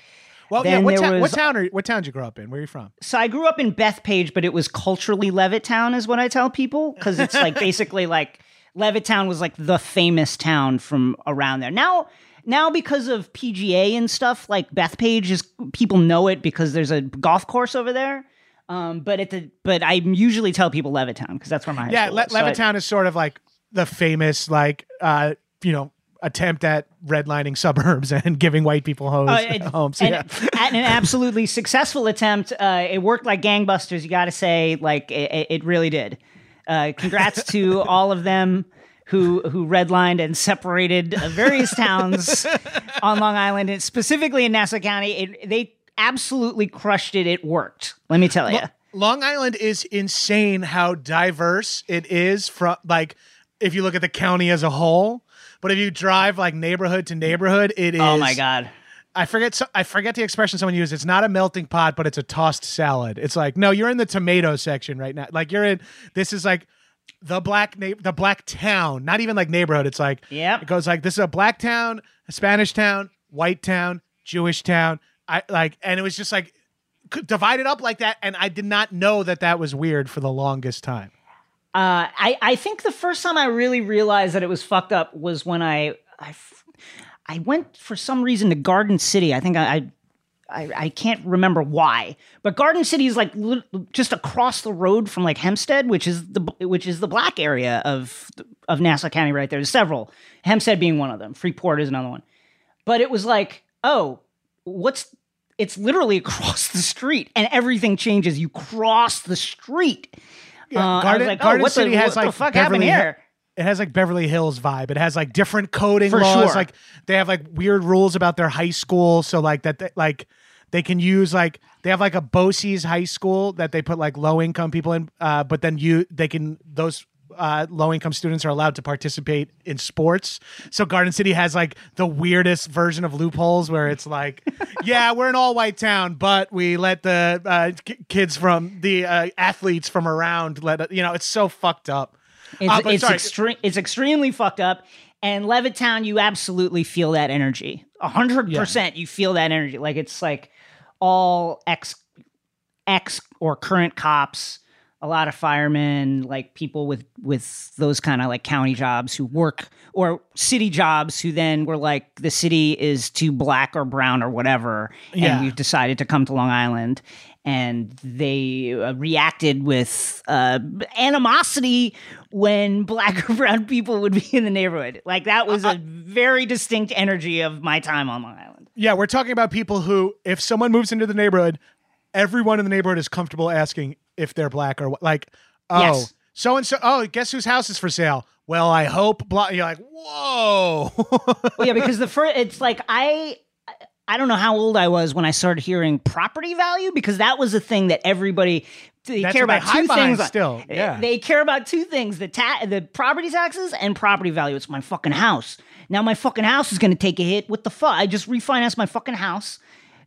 well, yeah, what, there town? what was- town are what town did you grow up in? Where are you from? So I grew up in Bethpage, but it was culturally Levittown, is what I tell people, because it's like (laughs) basically like Levittown was like the famous town from around there. Now, now because of PGA and stuff, like Bethpage is people know it because there's a golf course over there. Um, but at the but I usually tell people Levittown because that's where my yeah, Le- was. So I- Levittown is sort of like the famous like uh, you know, attempt at redlining suburbs (laughs) and giving white people homes. Uh, it- homes. and yeah. (laughs) at an absolutely successful attempt. Uh, it worked like gangbusters. You got to say, like it, it- it really did. Uh, congrats to (laughs) all of them who who redlined and separated uh, various towns on Long Island, and specifically in Nassau County. It, they absolutely crushed it. It worked. Let me tell you. Long Island is insane how diverse it is from like if you look at the county as a whole. But if you drive like neighborhood to neighborhood, it is Oh my god. I forget so, I forget the expression someone used. It's not a melting pot, but it's a tossed salad. It's like, no, you're in the tomato section right now. Like you're in this is like the black na- the black town, not even like neighborhood. It's like Yep. it goes like this is a black town, a Spanish town, white town, Jewish town. I like and it was just like divided up like that and I did not know that that was weird for the longest time. Uh, I, I think the first time I really realized that it was fucked up was when I I, I went for some reason to Garden City. I think I, I I, I can't remember why, but Garden City is like lit- just across the road from like Hempstead, which is the which is the black area of of Nassau County. Right there, there's several. Hempstead being one of them. Freeport is another one. But it was like, oh, what's it's literally (laughs) across the street, and everything changes. You cross the street. Uh, I was Garden, like, oh, Garden what the- City has what the fuck Beverly happened here? It has like Beverly Hills vibe. It has like different coding For laws. sure. Like they have like weird rules about their high school. So like that, they, like they can use like they have like a BOCES high school that they put like low income people in. Uh, but then you they can those uh, low income students are allowed to participate in sports. So Garden City has like the weirdest version of loopholes where it's like, (laughs) yeah, we're an all white town, but we let the uh, k- kids from the uh, athletes from around let you know. It's so fucked up. It's, Uh, it's, extre- it's extremely fucked up. And Levittown, you absolutely feel that energy. A hundred percent, you feel that energy. Like it's like all ex, ex or current cops, a lot of firemen, like people with with those kind of like county jobs who work or city jobs who then were like the city is too black or brown or whatever, Yeah. and we've decided to come to Long Island. And they uh, reacted with uh, animosity when (laughs) black or brown people would be in the neighborhood. Like that was a very distinct energy of my time on Long Island. Yeah, we're talking about people who, if someone moves into the neighborhood, everyone in the neighborhood is comfortable asking if they're black or like, oh, Yes. so and so. Oh, guess whose house is for sale? Well, I hope. Blah. You're like, whoa. (laughs) well, yeah, because the first, it's like I, I don't know how old I was when I started hearing property value because that was a thing that everybody they That's care about two things. Still, yeah. they care about two things: the ta- the property taxes and property value. It's my fucking house. Now my fucking house is going to take a hit. What the fuck? I just refinanced my fucking house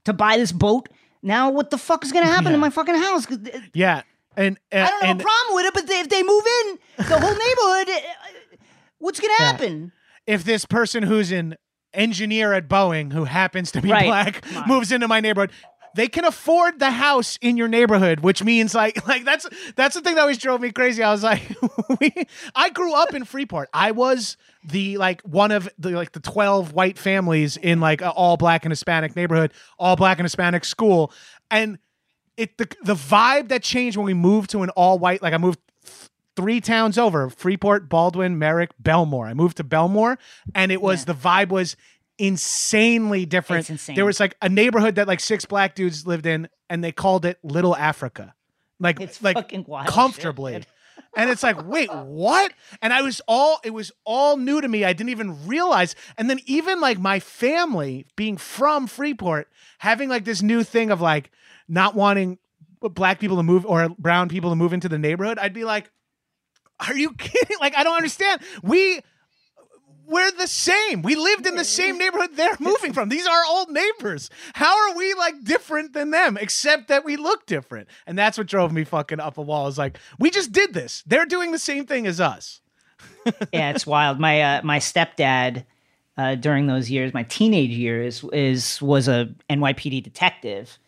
to buy this boat. Now what the fuck is going to happen to my fucking house? yeah, and, uh, I don't have and a problem with it, but they, if they move in, the whole neighborhood, uh, what's going to happen? if this person who's an engineer at Boeing who happens to be Right. black moves into my neighborhood, they can afford the house in your neighborhood, which means like (laughs) like that's that's the thing that always drove me crazy. I was like, (laughs) we, I grew up in Freeport. I was the like one of the like the twelve white families in like a all black and Hispanic neighborhood, all black and Hispanic school, and it the the vibe that changed when we moved to an all white like I moved three towns over Freeport, Baldwin, Merrick, Bellmore. I moved to Bellmore and it was the vibe was insanely different. It's insane. There was like a neighborhood that like six black dudes lived in and they called it Little Africa. Like It's like fucking wild comfortably. shit. and it's like, wait, what? And I was all it was all new to me. I didn't even realize. And then even like my family being from Freeport, having like this new thing of like not wanting black people to move or brown people to move into the neighborhood, I'd be like, are you kidding? Like, I don't understand. We we're the same. We lived in the same neighborhood they're moving from. These are old neighbors. How are we like different than them, except that we look different? And that's what drove me fucking up a wall. I was like, we just did this. They're doing the same thing as us. (laughs) yeah, it's wild. My uh, my stepdad uh, during those years, my teenage years, is was a NYPD detective,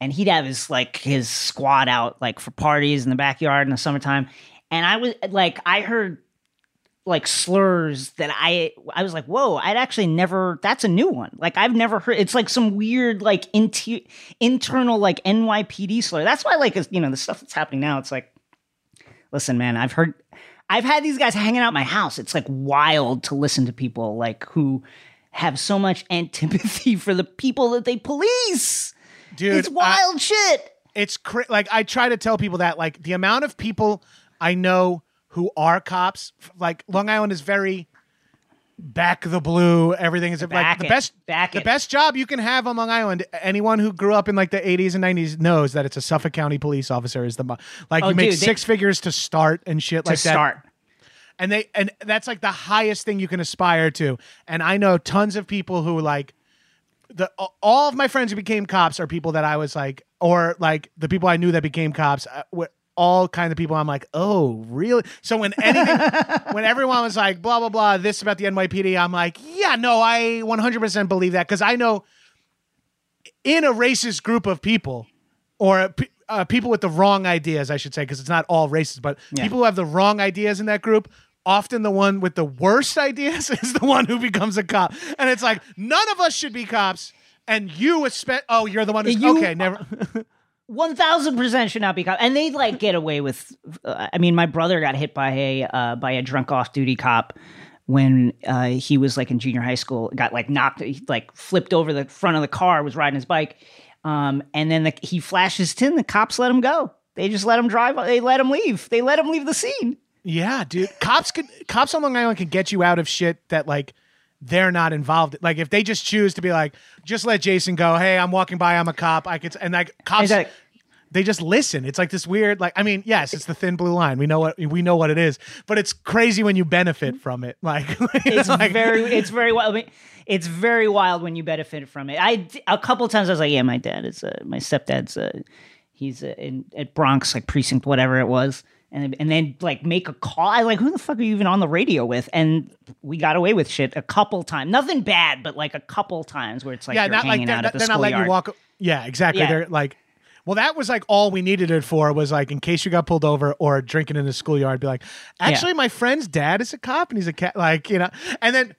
and he'd have his like his squad out like for parties in the backyard in the summertime, and I was like, I heard like slurs that I I was like, whoa, I'd actually never. That's a new one. Like I've never heard. It's like some weird like inter- internal like NYPD slur. That's why like you know the stuff that's happening now. It's like listen, man, I've heard, I've had these guys hanging out my house. It's like wild to listen to people like who have so much (laughs) antipathy for the people that they police. Dude, it's wild shit. it's cra- like I try to tell people that like the amount of people I know who are cops, like Long Island is very back the blue. Everything is like Back the it. best. Back the it. best job you can have on Long Island. Anyone who grew up in like the 80s and 90s knows that it's a Suffolk County police officer is the mo- like Oh, you make dude, they- six figures to start and shit like that start. and they and that's like the highest thing you can aspire to and i know tons of people who like the all of my friends who became cops are people that i was like or like the people i knew that became cops uh, were all kinds of people i'm like oh really so when anything (laughs) when everyone was like blah blah blah this about the nypd i'm like yeah no i 100% believe that because i know in a racist group of people or uh, people with the wrong ideas, I should say, because it's not all racist, but people who have the wrong ideas in that group, often the one with the worst (laughs) ideas is the one who becomes a cop. And it's like, none of us should be cops. And you, espe- oh, you're the one who's, You- okay, never. (laughs) One thousand percent should not be cop, and they like get away with. Uh, I mean, my brother got hit by a uh, by a drunk off duty cop when uh, he was like in junior high school. Got like knocked, like flipped over the front of the car, was riding his bike, um, and then the, he flashed his tin. The cops let him go. They just let him drive. They let him leave. They let him leave the scene. Yeah, dude. Cops could cops on Long Island can get you out of shit that like they're not involved. Like if they just choose to be like, just let Jason go. Hey, I'm walking by. I'm a cop. I could and like cops. Exactly. They just listen. It's like this weird, like I mean, yes, it's the thin blue line. We know what we know what it is, but it's crazy when you benefit from it. (laughs) Like It's like- very, it's very wild. I mean, it's very wild when you benefit from it. I a couple times I was like, yeah, my dad is, uh, my stepdad's, uh, he's uh, in at Bronx like precinct whatever it was, and and then like make a call. I like who the fuck are you even on the radio with? And we got away with shit a couple times. Nothing bad, but like a couple times where it's like yeah, not like they're, they're not letting you walk. Yeah, exactly. Yeah. They're like, well, that was like all we needed it for was like in case you got pulled over or drinking in the schoolyard. Be like, actually, my friend's dad is a cop and he's a cat. Like you know, and then.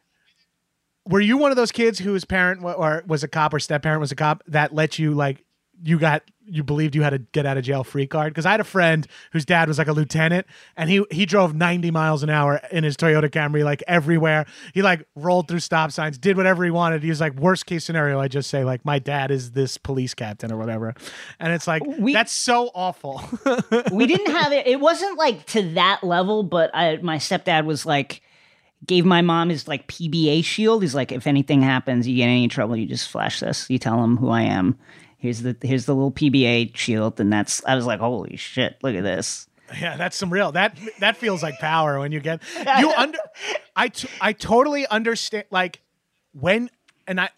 Were you one of those kids whose parent or was a cop or step parent was a cop that let you like you got you believed you had a get out of jail free card? Because I had a friend whose dad was like a lieutenant and he he drove 90 miles an hour in his Toyota Camry like everywhere. He like rolled through stop signs, did whatever he wanted. He was like worst case scenario. I just say like my dad is this police captain or whatever, and it's like We- that's so awful. (laughs) we didn't have it. It wasn't like to that level, but I, my stepdad was like, gave my mom his like PBA shield. He's like, if anything happens, you get in any trouble, you just flash this. You tell him who I am. Here's the here's the little PBA shield, and that's. I was like, holy shit, look at this. Yeah, that's some real that that feels like power when you get (laughs) you under. I t- I totally understand. Like when and I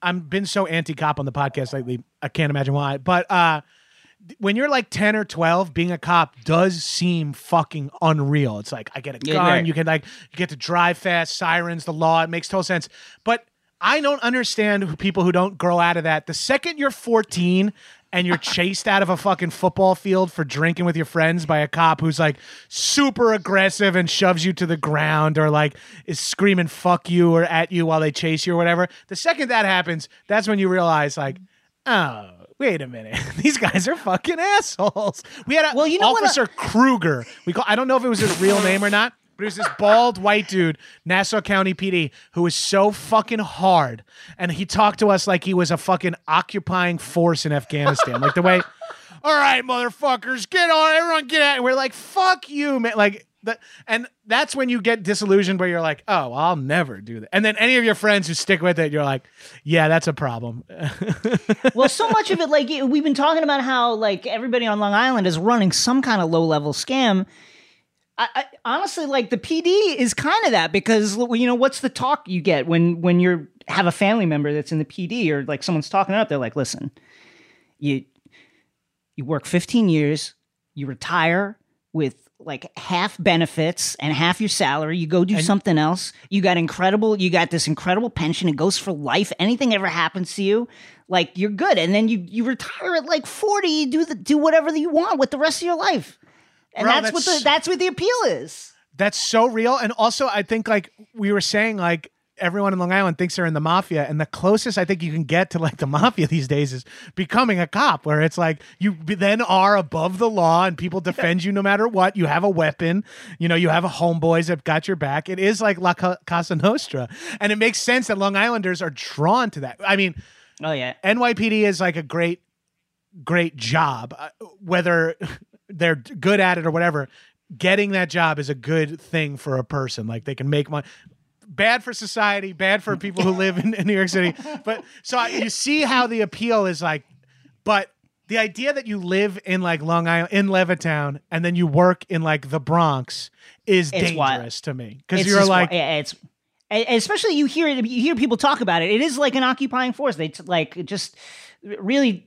I'm been so anti cop on the podcast lately. I can't imagine why. But uh, when you're like ten or twelve, being a cop does seem fucking unreal. It's like I get a Yeah, gun. right. You can like you get to drive fast. Sirens, the law. It makes total sense. But I don't understand who- people who don't grow out of that. The second you're 14 and you're (laughs) chased out of a fucking football field for drinking with your friends by a cop who's like super aggressive and shoves you to the ground or like is screaming fuck you or at you while they chase you or whatever. The second that happens, that's when you realize like, oh, wait a minute. (laughs) These guys are fucking assholes. We had a Well, you know I- uh officer Kruger. We call I don't know if it was his real name or not. But was this bald white dude, Nassau County PD, who was so fucking hard. And he talked to us like he was a fucking occupying force in Afghanistan. like the way, (laughs) all right, motherfuckers, get on, everyone get out. And we're like, fuck you, man. Like, that, and that's when you get disillusioned where you're like, oh, I'll never do that. And then any of your friends who stick with it, you're like, yeah, that's a problem. (laughs) well, so much of it, like we've been talking about how like everybody on Long Island is running some kind of low level scam. I, I honestly like the PD is kind of that because you know what's the talk you get when when you're have a family member that's in the PD or like someone's talking up. They're like, listen, you you work 15 years, you retire with like half benefits and half your salary. You go do something else. You got incredible. You got this incredible pension. It goes for life. Anything ever happens to you, like you're good. And then you you retire at like 40. You do the do whatever you want with the rest of your life. And Bro, that's, what the that's what the appeal is. That's so real. And also, I think like we were saying, like everyone in Long Island thinks they're in the mafia, and the closest I think you can get to like the mafia these days is becoming a cop, where it's like you then are above the law and people defend you no matter what. You have a weapon, you know, you have a homeboys that got your back. It is like La Ca- Casa Nostra, and it makes sense that Long Islanders are drawn to that. I mean, Oh yeah. NYPD is like a great, great job. Uh, Whether they're good at it or whatever, getting that job is a good thing for a person. Like they can make money. Bad for society, bad for people who live in, in New York City. But so I- you see how the appeal is like, but the idea that you live in like Long Island, in Levittown, and then you work in like the Bronx is It's wild. dangerous to me because you're like, yeah, it's especially you hear it, you hear people talk about it. It is like an occupying force. They t- like just really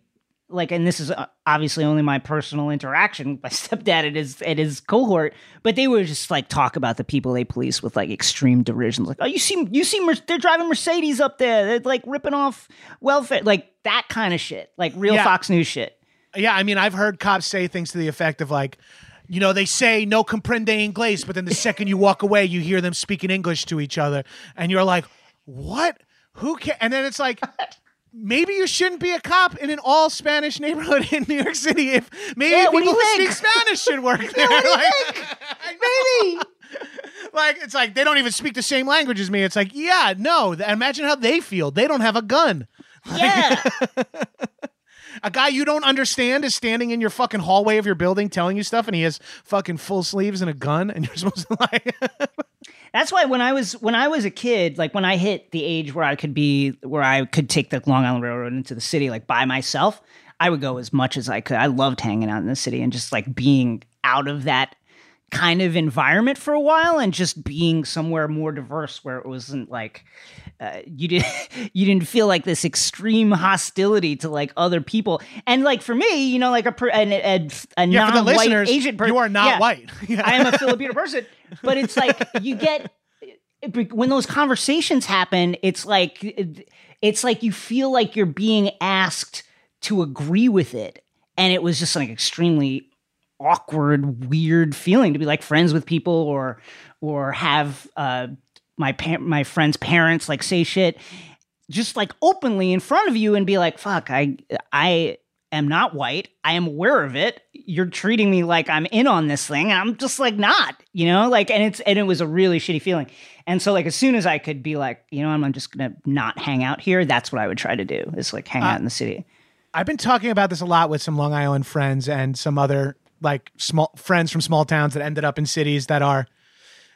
like, and this is uh, obviously only my personal interaction with my (laughs) stepdad at his at his cohort, but they would just like talk about the people they police with like extreme derision. Like, oh, you see, you see, Mer- they're driving Mercedes up there. They're like ripping off welfare, like that kind of shit, like real Yeah. Fox News shit. Yeah, I mean, I've heard cops say things to the effect of like, you know, they say no comprende inglés, but then the second you walk away, you hear them speaking English to each other, and you're like, what? Who can? And then it's like. Maybe you shouldn't be a cop in an all Spanish neighborhood in New York City. If maybe Yeah, people you who speak Spanish should work there. Like- (laughs) Maybe. (laughs) like it's like they don't even speak the same language as me. It's like, yeah, no. Imagine how they feel. They don't have a gun. (laughs) Yeah. A guy you don't understand is standing in your fucking hallway of your building telling you stuff, and he has fucking full sleeves and a gun, and you're supposed to like. That's why when I was when I was a kid, like when I hit the age where I could be where I could take the Long Island Railroad into the city like by myself, I would go as much as I could. I loved hanging out in the city and just like being out of that kind of environment for a while and just being somewhere more diverse where it wasn't like uh, you didn't (laughs) you didn't feel like this extreme hostility to like other people. And like for me you know like a per, an, a, a Yeah, non-white Asian person you are not yeah, white. (laughs) I am a Filipino person but it's like you get when those conversations happen it's like it's like you feel like you're being asked to agree with it. And it was just like extremely awkward weird feeling to be like friends with people or or have uh my pa- my friends parents like say shit just like openly in front of you and be like fuck i i am not white. I am aware of it. You're treating me like i'm in on this thing and i'm just like not you know? Like and it's and it was a really shitty feeling. And so like as soon as i could be like you know i'm, I'm just gonna not hang out here that's what i would try to do is like hang out in the city. I've been talking about this a lot with some Long Island friends and some other like small friends from small towns that ended up in cities that are,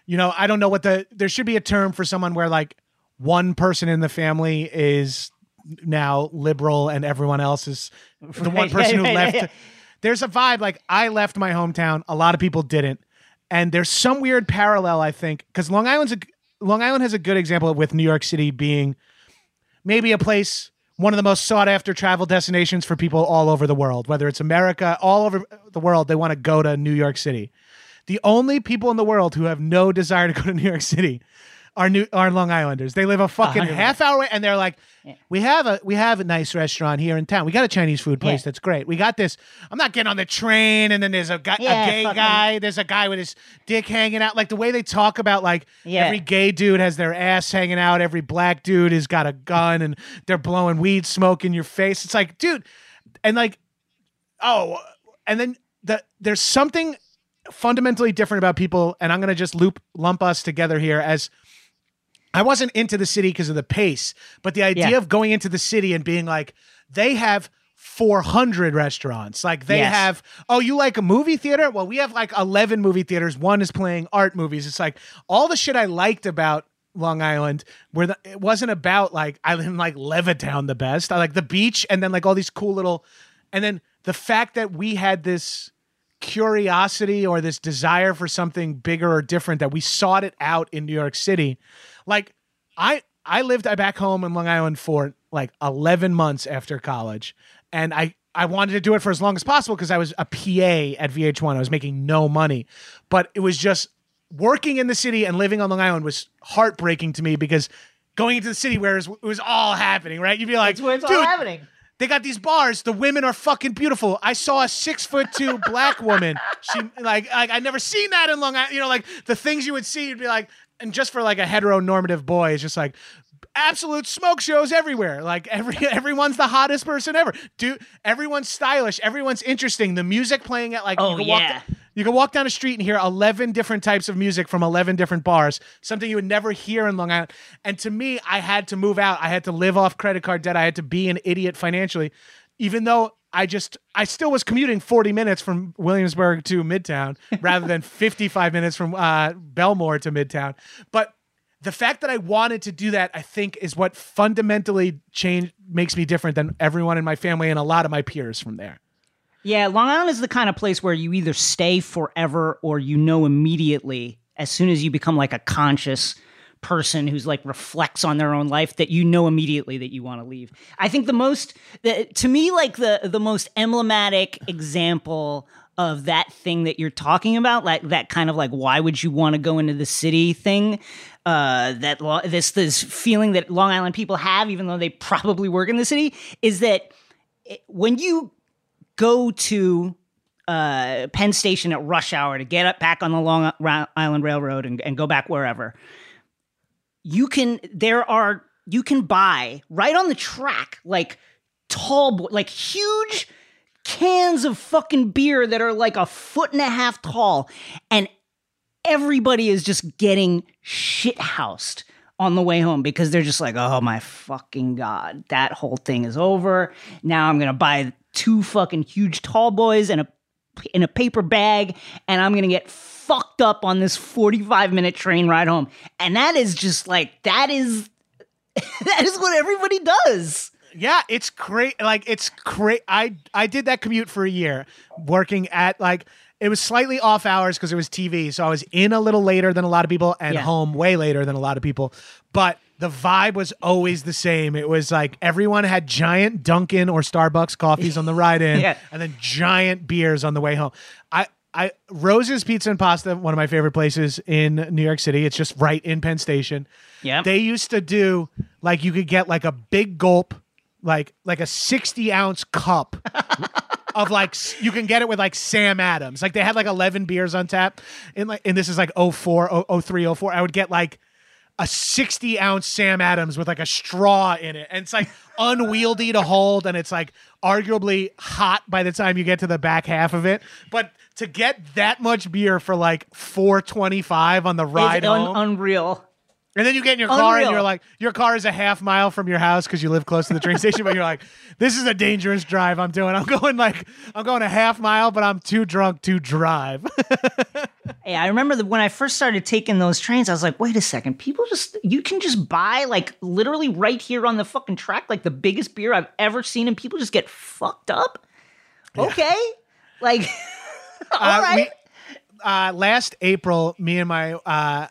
you know, I don't know what the there should be a term for someone where like one person in the family is now liberal and everyone else is the one Right, person who left. right. There's a vibe like I left my hometown. A lot of people didn't, and there's some weird parallel I think because Long Island's a Long Island has a good example with New York City being maybe a place one of the most sought after travel destinations for people all over the world whether it's america all over the world they want to go to new york city the only people in the world who have no desire to go to new york city are new are long islanders they live a fucking half hour away and they're like we have a we have a nice restaurant here in town we got a chinese food place Yeah. that's great we got this i'm not getting on the train and then there's a guy Yeah, a gay fucking- guy there's a guy with his dick hanging out like the way they talk about like Yeah. every gay dude has their ass hanging out. Every black dude has got a gun and they're blowing weed smoke in your face. It's like, dude, and like, oh, and then the there's something fundamentally different about people, and I'm gonna just loop lump us together here as I wasn't into the city because of the pace, but the idea Yeah. of going into the city and being like, they have 400 restaurants. Like they Yes. have, oh, you like a movie theater? Well, we have like 11 movie theaters. One is playing art movies. It's like all the shit I liked about Long Island, where the, it wasn't about like, I didn't like Levittown the best. I like the beach and then like all these cool little, and then the fact that we had this curiosity or this desire for something bigger or different that we sought it out in New York City. Like I I lived back home in Long Island for like 11 months after college and I I wanted to do it for as long as possible because I was a PA at VH1. I was making no money. But it was just working in the city and living on Long Island was heartbreaking to me because going into the city where it was, it was all happening, right? You'd be like, That's where it's all "Dude, happening. They got these bars. The women are fucking beautiful. I saw a six foot two (laughs) black woman. She like like I never seen that in Long Island. You know, like the things you would see, you'd be like, and just for like a heteronormative boy, it's just like absolute smoke shows everywhere. Like every (laughs) everyone's the hottest person ever. Dude, everyone's stylish. Everyone's interesting. The music playing at like Oh, you can yeah. walk you can walk down a street and hear 11 different types of music from 11 different bars, something you would never hear in Long Island. And to me, I had to move out. I had to live off credit card debt. I had to be an idiot financially, even though I just, I still was commuting 40 minutes from Williamsburg to Midtown rather than (laughs) 55 minutes from uh, Bellmore to Midtown. But the fact that I wanted to do that, I think, is what fundamentally change makes me different than everyone in my family and a lot of my peers from there. Yeah, Long Island is the kind of place where you either stay forever or you know immediately as soon as you become like a conscious person who's like reflects on their own life that you know immediately that you want to leave. I think the most the, to me like the the most emblematic example of that thing that you're talking about like that kind of like why would you want to go into the city thing uh that lo- this this feeling that Long Island people have even though they probably work in the city is that it- when you go to uh, Penn Station at rush hour to get up back on the Long Island Railroad and, and go back wherever, you can. There are you can buy right on the track like tall, like huge cans of fucking beer that are like a foot and a half tall, and everybody is just getting shit housed on the way home because they're just like, oh my fucking god, that whole thing is over. Now I'm gonna buy two fucking huge tall boys and a in a paper bag, and I'm gonna get fucked up on this 45 minute train ride home. And that is just like that is (laughs) that is what everybody does. Yeah, it's great. Like it's great. I I did that commute for a year, working at like, it was slightly off hours because it was TV. So I was in a little later than a lot of people and Yeah. home way later than a lot of people. But the vibe was always the same. It was like everyone had giant Dunkin' or Starbucks coffees on the (laughs) ride in, Yeah. and then giant beers on the way home. I, I Rose's Pizza and Pasta, one of my favorite places in New York City. It's just right in Penn Station. Yep. They used to do like you could get like a big gulp, like like a sixty ounce cup of like you can get it with like Sam Adams. Like they had like eleven beers on tap, and like and this is like 04, 03, 04. I would get like a 60 ounce Sam Adams with like a straw in it. And it's like unwieldy to hold. And it's like arguably hot by the time you get to the back half of it. But to get that much beer for like 425 on the ride It's un- home. unreal. And then you get in your car and you're like, your car is a half mile from your house because you live close to the train (laughs) station, but you're like, this is a dangerous drive I'm doing. I'm going like, I'm going a half mile, but I'm too drunk to drive. (laughs) Hey, I remember that when I first started taking those trains, I was like, wait a second, people just, you can just buy like literally right here on the fucking track, like the biggest beer I've ever seen, and people just get fucked up. Okay. Like, all (laughs) Uh, right. we- uh, last April, me and my uh,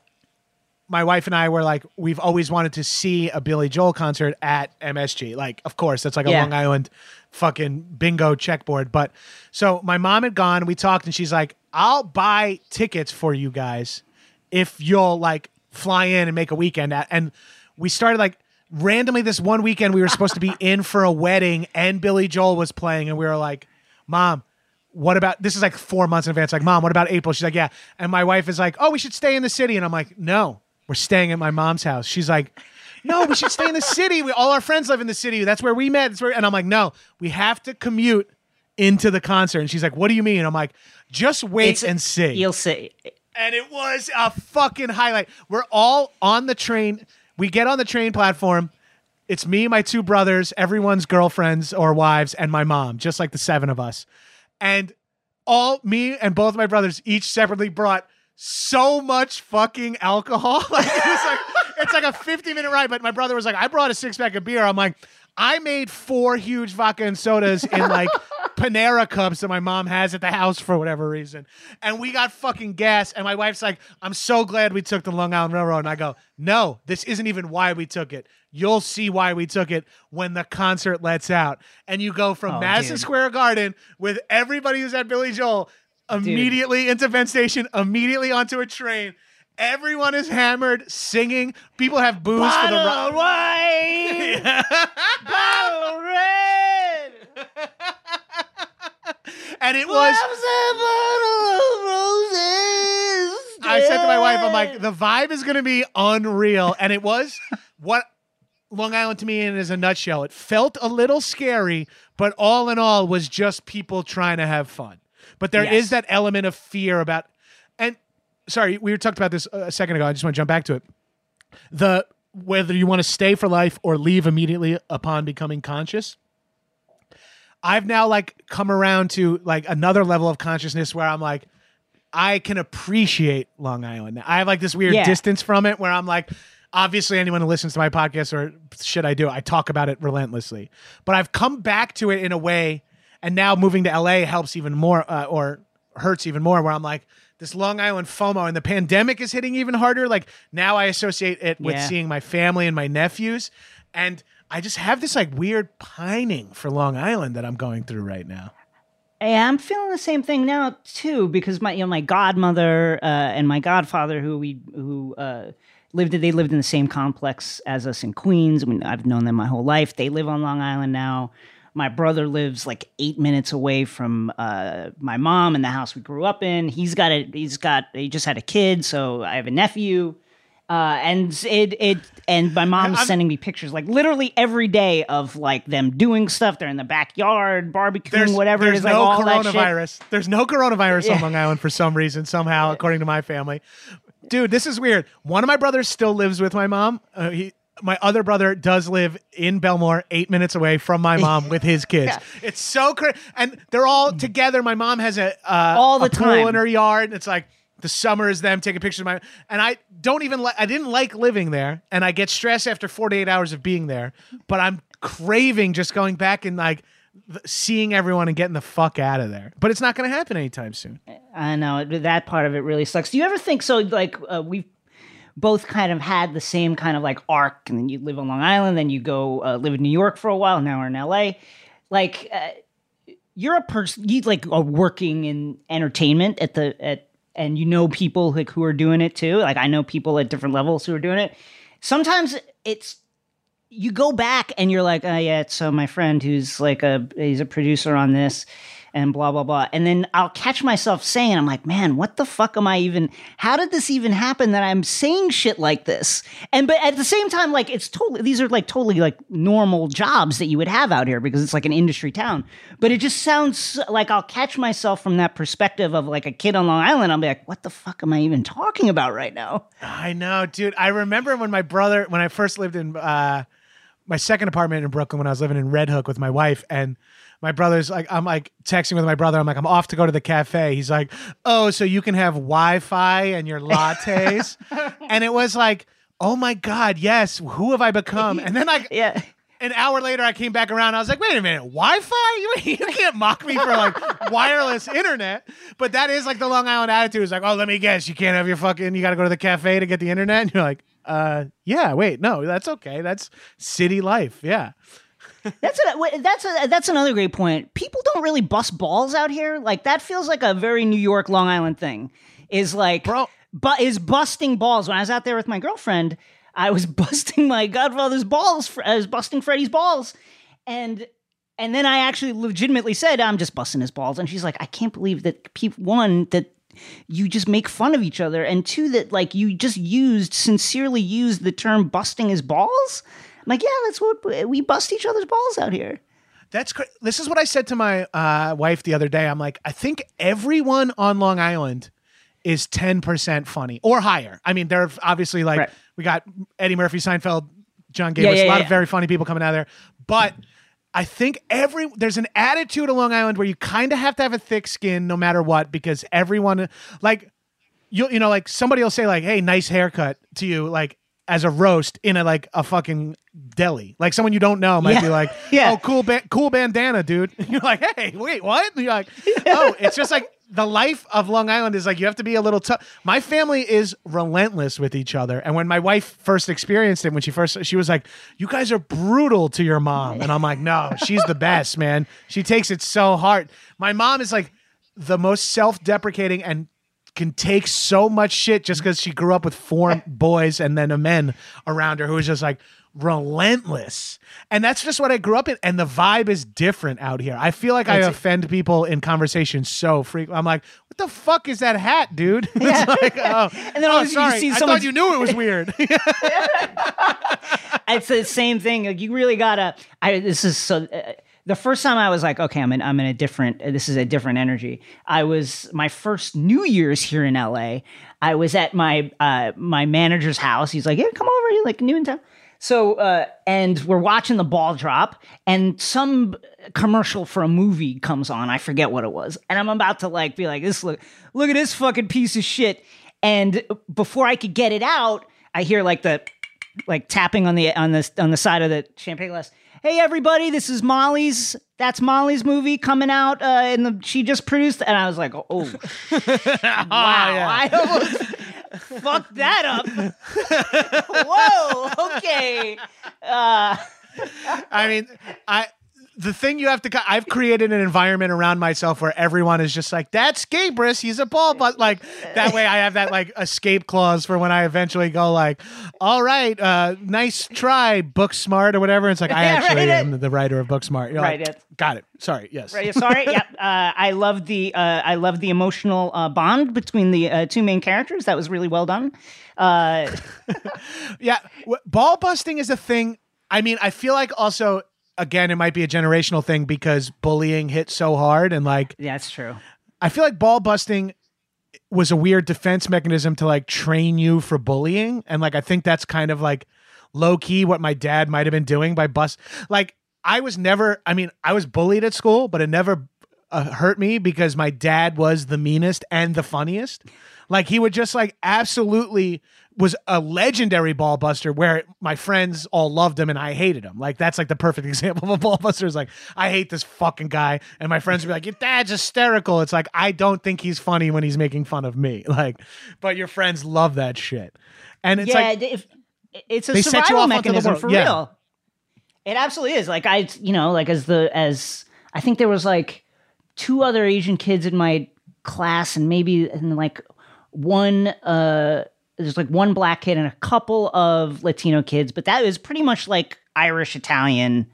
my wife and I were like, we've always wanted to see a Billy Joel concert at MSG. Like, of course, that's like a Yeah. Long Island fucking bingo checkboard. But so my mom had gone, we talked, and she's like, I'll buy tickets for you guys if you'll like fly in and make a weekend at. And we started like randomly this one weekend, we were supposed to be (laughs) in for a wedding, and Billy Joel was playing, and we were like, Mom, what about this is like four months in advance like mom what about april she's like yeah and my wife is like oh we should stay in the city and i'm like no we're staying at my mom's house she's like no we should stay in the city we all our friends live in the city that's where we met that's where and i'm like no we have to commute into the concert and she's like what do you mean i'm like just wait It's- and see You'll see. and it was a fucking highlight. We're all on the train. We get on the train platform. It's me, my two brothers, everyone's girlfriends or wives, and my mom, just like the seven of us. And all me and both my brothers each separately brought so much fucking alcohol. (laughs) Like it was like it's like a 50 minute ride. But my brother was like, I brought a six pack of beer. I'm like, I made four huge vodka and sodas in like (laughs) Panera cups that my mom has at the house for whatever reason. And we got fucking gas. And my wife's like, I'm so glad we took the Long Island Railroad. And I go, No, this isn't even why we took it. You'll see why we took it when the concert lets out. And you go from Oh, Madison dude. Square Garden with everybody who's at Billy Joel immediately into Penn Station, immediately onto a train. Everyone is hammered, singing. People have booze for the Bottle white, (laughs) bottle red. (laughs) and it was. I said to my wife, I'm like, the vibe is going to be unreal. And it was (laughs) what Long Island to me in is a nutshell. It felt a little scary, but all in all was just people trying to have fun. But there is Yes. that element of fear about, and sorry, we were talked about this a second ago. I just want to jump back to it. The whether you want to stay for life or leave immediately upon becoming conscious. I've now like come around to like another level of consciousness where I'm like, I can appreciate Long Island. I have like this weird Yeah. distance from it where I'm like, obviously, anyone who listens to my podcast or shit I do, I talk about it relentlessly. But I've come back to it in a way, and now moving to LA helps even more uh, or hurts even more. Where I'm like, this Long Island FOMO, and the pandemic is hitting even harder. Like now, I associate it with Yeah. seeing my family and my nephews, and I just have this like weird pining for Long Island that I'm going through right now. I'm feeling the same thing now too because my you know my godmother uh, and my godfather who we who uh, lived they lived in the same complex as us in Queens. I mean, I've known them my whole life. They live on Long Island now. My brother lives like eight minutes away from uh, my mom and the house we grew up in. He's got a he's got he just had a kid, so I have a nephew. Uh, and it it and my mom's I'm- sending me pictures like literally every day of like them doing stuff. They're in the backyard barbecuing, there's whatever. There's like no shit. coronavirus. There's no coronavirus on Long Island for some reason, somehow, according to my family. Dude, this is weird. One of my brothers still lives with my mom. Uh, he, my other brother does live in Bellmore, eight minutes away from my mom with his (laughs) kids. It's so crazy, and they're all together. My mom has a uh, All the a pool time. in her yard. And it's like the summer is them taking pictures of my. And I don't even like. I didn't like living there, and I get stressed after 48 hours of being there. But I'm craving just going back and like seeing everyone and getting the fuck out of there. But it's not going to happen anytime soon. I know that part of it really sucks. Do you ever think so? Like uh, we've both kind of had the same kind of like arc, and then you live on Long Island, then you go uh, live in New York for a while. Now we're in LA. Like uh, you're a person, you like are working in entertainment at the at, and you know people like who are doing it too. Like I know people at different levels who are doing it. Sometimes it's you go back and you're like, oh yeah, it's uh, my friend who's like a he's a producer on this and blah blah blah. And then I'll catch myself saying, I'm like, man, what the fuck am I even how did this even happen that I'm saying shit like this? And but at the same time, like it's totally these are like totally like normal jobs that you would have out here because it's like an industry town. But it just sounds like I'll catch myself from that perspective of like a kid on Long Island. I'll be like, what the fuck am I even talking about right now? I know, dude. I remember when my brother, when I first lived in uh, my second apartment in Brooklyn, when I was living in Red Hook with my wife, and my brother's like, I'm like texting with my brother. I'm like, I'm off to go to the cafe. He's like, Oh, so you can have Wi Fi and your lattes? (laughs) and it was like, Oh my God, yes. Who have I become? And then I, Yeah. an hour later, I came back around. I was like, wait a minute, Wi Fi? You, (laughs) you can't mock me for like wireless internet. But that is like the Long Island attitude. It's like, oh, let me guess, you can't have your fucking, you got to go to the cafe to get the internet. And you're like, uh, yeah, wait, no, that's okay. That's city life. Yeah. That's a, that's a, that's another great point. People don't really bust balls out here. Like that feels like a very New York, Long Island thing. Is like, Bro. but is busting balls. When I was out there with my girlfriend, I was (laughs) busting my godfather's balls. I was busting Freddie's balls, and and then I actually legitimately said, "I'm just busting his balls." And she's like, "I can't believe that people one that." You just make fun of each other, and two that like you just used sincerely used the term "busting his balls." Like, yeah, that's what we bust each other's balls out here. That's cra- this is what I said to my uh, wife the other day. I'm like, I think everyone on Long Island is 10% funny or higher. I mean, there are obviously like Right. we got Eddie Murphy, Seinfeld, Jon Gabrus, Yeah, yeah, a lot yeah. of very funny people coming out of there. But I think every there's an attitude of Long Island where you kind of have to have a thick skin no matter what because everyone like you you know like somebody will say like hey nice haircut to you like as a roast in a like a fucking deli like someone you don't know might Yeah. be like (laughs) Yeah. oh cool ba- cool bandana dude (laughs) you're like hey wait what and you're like (laughs) oh it's just like the life of Long Island is like you have to be a little tough. My family is relentless with each other, and when my wife first experienced it, when she first she was like, "You guys are brutal to your mom," and I'm like, "No, she's the best, man. She takes it so hard." My mom is like the most self-deprecating and can take so much shit just because she grew up with four boys and then a men around her who was just like relentless. And that's just what I grew up in. And the vibe is different out here. I feel like I offend people in conversation so frequently. I'm like, what the fuck is that hat, dude? (laughs) it's like, (laughs) oh, And then oh, all of a sudden you see I thought you knew it was weird. (laughs) it's the same thing. Like you really gotta. I this is so. Uh, the first time I was like, okay, I'm in. I'm in a different. This is a different energy. I was my first New Year's here in LA. I was at my uh, my manager's house. He's like, yeah, come over. You're like new in town. So uh, and we're watching the ball drop, and some commercial for a movie comes on. I forget what it was, and I'm about to like be like, this look, look at this fucking piece of shit. And before I could get it out, I hear like the like tapping on the on the on the side of the champagne glass. Hey everybody, this is Molly's. That's Molly's movie coming out, uh, and the, she just produced. And I was like, oh, (laughs) wow, I almost (laughs) fucked that up. Whoa, okay. Uh, I mean, I the thing you have to I've created an environment around myself where everyone is just like, that's Gabrus, he's a ball but like that way I have that like escape clause for when I eventually go like, all right, uh, nice try, book smart or whatever. It's like I (laughs) actually right, am the writer of Booksmart. You're Right, like, it- got it. Sorry, yes. Right, Sorry, (laughs) yeah. Uh, I love the uh, I love the emotional uh, bond between the uh, two main characters. That was really well done. Uh, (laughs) Yeah, w- ball busting is a thing. I mean, I feel like also again it might be a generational thing because bullying hit so hard and like yeah, that's true. I feel like ball busting was a weird defense mechanism to like train you for bullying. And like I think that's kind of like low key what my dad might have been doing by bust like I was never I mean, I was bullied at school, but it never uh, hurt me because my dad was the meanest and the funniest. Like he would just like absolutely was a legendary ball buster where my friends all loved him and I hated him. Like that's like the perfect (laughs) example of a ball buster. Is like I hate this fucking guy, and my friends would be like, "Your dad's hysterical." It's like I don't think he's funny when he's making fun of me. (laughs) Like, but your friends love that shit, and it's yeah, like if, it's a They set you survival off mechanism for Yeah. real. It absolutely is. Like I, you know, like as the as I think there was like two other Asian kids in my class, and maybe and like one uh there's like one black kid and a couple of Latino kids, but that was pretty much like Irish, Italian,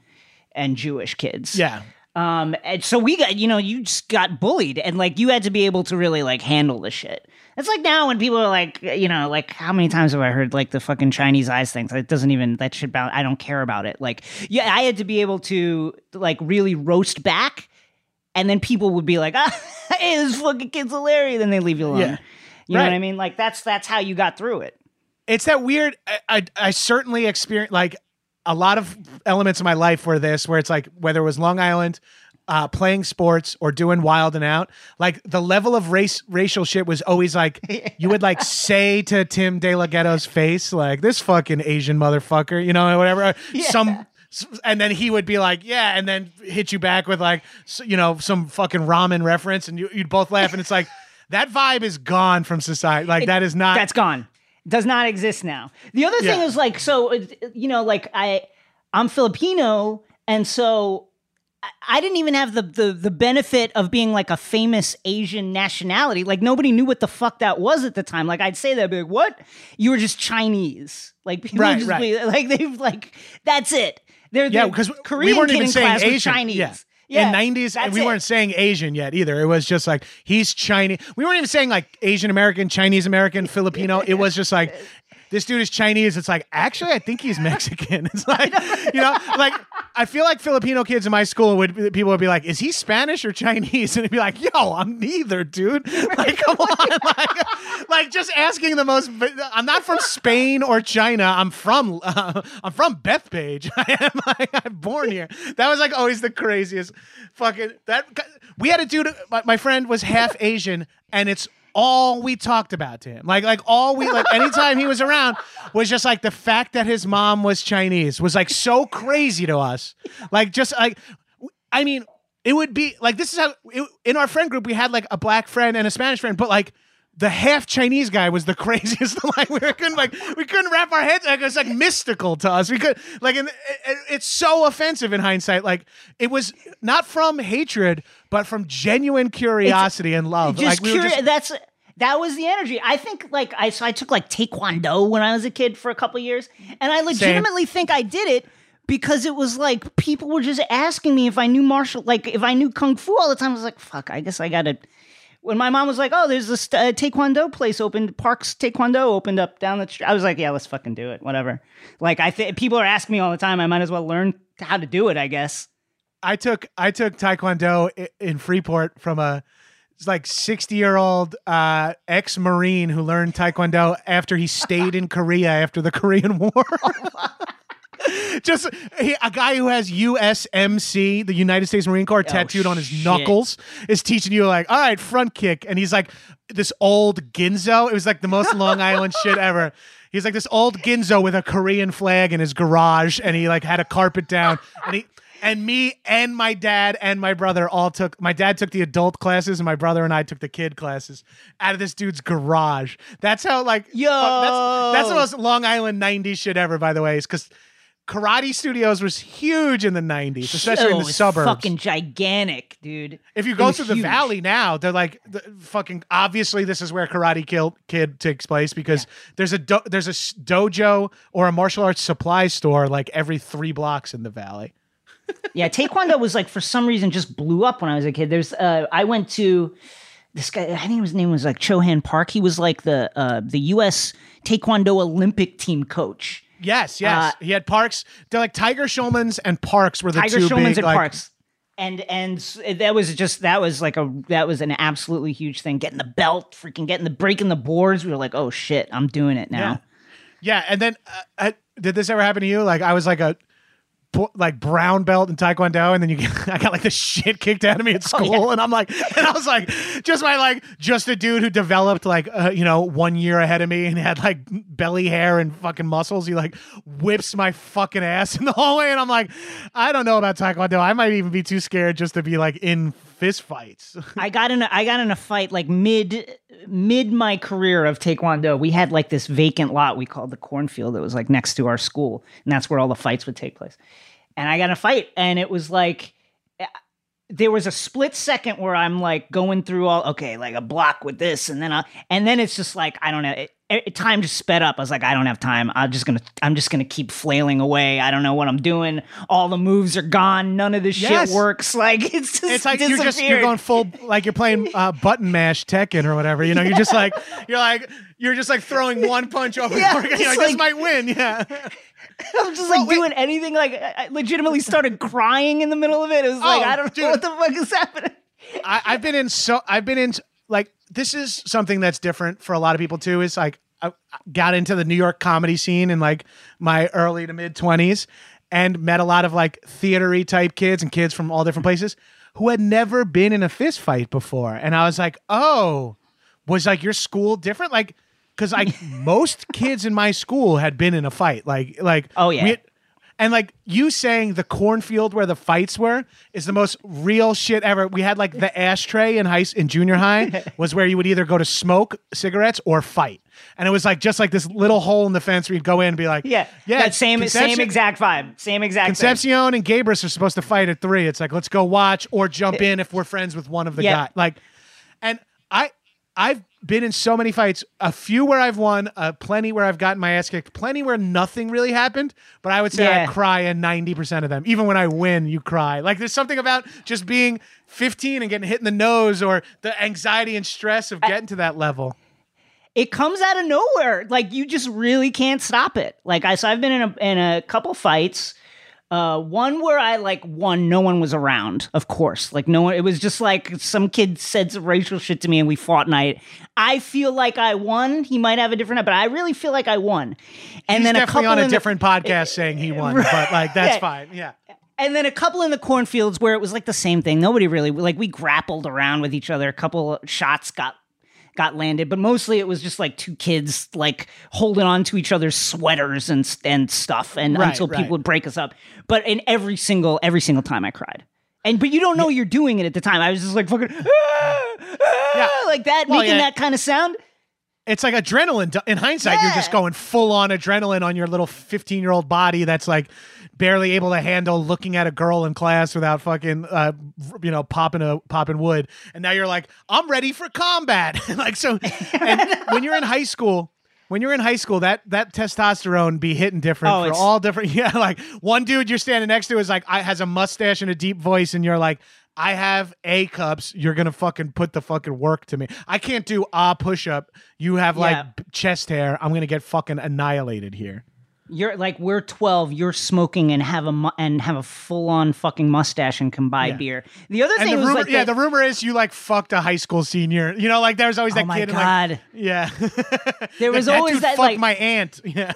and Jewish kids. yeah. Um, and so we got, you know, you just got bullied and like you had to be able to really like handle the shit. It's like now when people are like, you know, like how many times have I heard like the fucking Chinese eyes things? It doesn't even, that shit about, I don't care about it. Like, yeah, I had to be able to like really roast back and then people would be like, (laughs) ah, (laughs) hey, this fucking kid's hilarious. Then they leave you alone. Yeah. You know what I mean? Like that's, that's how you got through it. it's that weird I, I i certainly experienced like a lot of elements of my life were this where it's like whether it was long island uh, playing sports or doing Wild 'N Out like the level of race racial shit was always like (laughs) you would like say to Tim DeLaGhetto's face like this fucking asian motherfucker you know whatever (laughs) some and then he would be like, "Yeah," and then hit you back with like, you know, some fucking ramen reference, and you, you'd both laugh, and it's like that vibe is gone from society. Like that is not. That's gone. Does not exist now. The other thing Yeah. is like so uh, you know like I I'm Filipino and so I- didn't even have the, the the benefit of being like a famous Asian nationality. Like nobody knew what the fuck that was at the time. Like I'd say that, I'd be like, "What? You were just Chinese." Like (laughs) people Right, just right. be like (laughs) they've like that's it. They're yeah, because Korean we weren't even in saying Asian. Chinese. Yeah. Yeah, in nineties, that's we it. weren't saying Asian yet either. It was just like he's Chinese. We weren't even saying like Asian American, Chinese American, (laughs) Filipino. It was just like this dude is Chinese. It's like actually, I think he's Mexican. (laughs) It's like you know, like I feel like Filipino kids in my school would people would be like, is he Spanish or Chinese? (laughs) And it'd be like, yo, I'm neither, dude. (laughs) Like come on, like, like just asking the most. I'm not from Spain or China. I'm from uh, I'm from Bethpage. I am like I'm born here. That was like always the craziest fucking that we had a dude my, my friend was half Asian and it's all we talked about to him. Like like all we like anytime he was around was just like the fact that his mom was Chinese was like so crazy to us. Like just like I mean it would be like this is how it, in our friend group we had like a black friend and a Spanish friend, but like the half Chinese guy was the (laughs) craziest. like we couldn't like we couldn't wrap our heads. Like it was like mystical to us. We could like and it, it- it's so offensive in hindsight. Like it was not from hatred, but from genuine curiosity and love. just like we curious. just that's that was the energy. I think like I so I took like Taekwondo when I was a kid for a couple years, and I legitimately think I did it because it was like people were just asking me if I knew martial, like if I knew kung fu all the time. I was like, fuck, I guess I gotta. When my mom was like, "Oh, there's this uh, Taekwondo place opened, Parks Taekwondo opened up down the street," I was like, "Yeah, let's fucking do it, whatever." Like I think people are asking me all the time. I might as well learn how to do it. I guess. I took I took Taekwondo in Freeport from a it's like 60 year old uh, ex Marine who learned Taekwondo after he stayed in Korea after the Korean (laughs) War. (laughs) Just he, a guy who has USMC, the United States Marine Corps, oh, tattooed on his shit. knuckles, is teaching you like, all right, front kick, and he's like this old Ginzo. It was like the most Long (laughs) Island shit ever. He's like this old Ginzo with a Korean flag in his garage, and he like had a carpet down, and he and me and my dad and my brother all took. My dad took the adult classes, and my brother and I took the kid classes out of this dude's garage. That's how like Yo! fuck, that's that's the most Long Island '90s shit ever. By the way, is because. Karate Studios was huge in the 90s, especially in the suburbs. Fucking gigantic, dude. If you go through the valley now, they're like the fucking obviously this is where Karate Kill Kid takes place because there's a do- there's a dojo or a martial arts supply store like every 3 blocks in the valley. (laughs) Yeah, Taekwondo was like for some reason just blew up when I was a kid. There's uh I went to this guy I think his name was like Chohan Park. He was like the uh the US Taekwondo Olympic team coach. Yes, yes. Uh, he had Parks. They're like Tiger Schulmann's and Parks were the Tiger two Schulmann's big and like, Parks. And and that was just that was like a that was an absolutely huge thing. Getting the belt, freaking getting the breaking the boards. We were like, oh shit, I'm doing it now. Yeah, and then uh, uh, did this ever happen to you? Like I was like a like brown belt in taekwondo and then you get, (laughs) I got like the shit kicked out of me at school and I'm like (laughs) and I was like just my like just a dude who developed like uh, you know one year ahead of me and had like belly hair and fucking muscles he like whips my fucking ass in the hallway and I'm like I don't know about taekwondo I might even be too scared just to be like in fist fights (laughs) I got in a, I got in a fight like mid mid my career of taekwondo. We had like this vacant lot we called the cornfield that was like next to our school, and that's where all the fights would take place. And I got in a fight, and it was like eh, there was a split second where I'm like going through all okay, like a block with this, and then I, and then it's just like I don't know. It, it, time just sped up. I was like, I don't have time. I'm just gonna, I'm just gonna keep flailing away. I don't know what I'm doing. All the moves are gone. None of this Yes. shit works. (laughs) Like it's just it's like you're just you're going full like you're playing uh, button mash Tekken or whatever. You know, you're just like (laughs) you're like you're just like throwing one punch over Yeah, and over again. You're it's like, this might win. Yeah, (laughs) (laughs) I'm just like doing anything. Like I legitimately started crying in the middle of it. It was like Oh, I don't dude. know what the fuck is happening. I, I've been in so I've been in like this is something that's different for a lot of people too. Is like I I got into the New York comedy scene in like my early to mid twenties and met a lot of like theatery type kids and kids from all different places who had never been in a fist fight before, and I was like, oh, was like your school different? Like, because like most kids in my school had been in a fight. Like, like Oh, yeah. had- and like you saying the cornfield where the fights were is the most real shit ever. We had like the ashtray in high in junior high (laughs) was where you would either go to smoke cigarettes or fight. And it was like just like this little hole in the fence where you'd go in and be like, Yeah, yeah, That same same exact vibe. Same exact. thing. Concepcion and Gabrus are supposed to fight at three. It's like let's go watch or jump eh. in if we're friends with one of the Yeah. guys. Like, and I I've been in so many fights. A few where I've won, uh, plenty where I've gotten my ass kicked, plenty where nothing really happened. But I would say I cry in ninety percent of them. Even when I win, you cry. Like there's something about just being 15 and getting hit in the nose, or the anxiety and stress of getting to that level. it comes out of nowhere. Like you just really can't stop it. Like I, so I've been in a in a couple fights. Uh, one where I like won, no one was around. Of course, like no one. It was just like some kid said some racial shit to me, and we fought. And I, I feel like I won. He might have a different, but I really feel like I won. And He's then a definitely couple on a in the- different podcast saying he won, but like that's Yeah. fine. Yeah. and then a couple in the cornfields where it was like the same thing. Nobody really like we grappled around with each other. A couple shots got got landed, but mostly it was just like two kids like holding on to each other's sweaters and and stuff, and Right, until right. people would break us up. But in every single every single time I cried. And but you don't know you're doing it at the time. I was just like fucking "Ah, ah," Yeah. like that, Well, making yeah. that kind of sound. it's like adrenaline. In hindsight, you're just going full on adrenaline on your little 15 year old body that's like barely able to handle looking at a girl in class without fucking, uh, you know, popping a popping wood. And now you're like, I'm ready for combat. (laughs) like so, and (laughs) when you're in high school. When you're in high school, that that testosterone be hitting different Oh, for all different. (laughs) Yeah, like one dude you're standing next to is like, I has a mustache and a deep voice, and you're like, I have A cups. You're gonna fucking put the fucking work to me. I can't do a push up. You have like Yeah. chest hair. I'm gonna get fucking annihilated here. You're like we're 12. You're smoking and have a mu- and have a full on fucking mustache and can buy Yeah. beer. The other And thing the was rumor, like yeah, the- the rumor is you like fucked a high school senior. You know, like there's always oh that oh my kid. and, like, god. (laughs) yeah, There was that always that fucked like my aunt. (laughs) Yeah,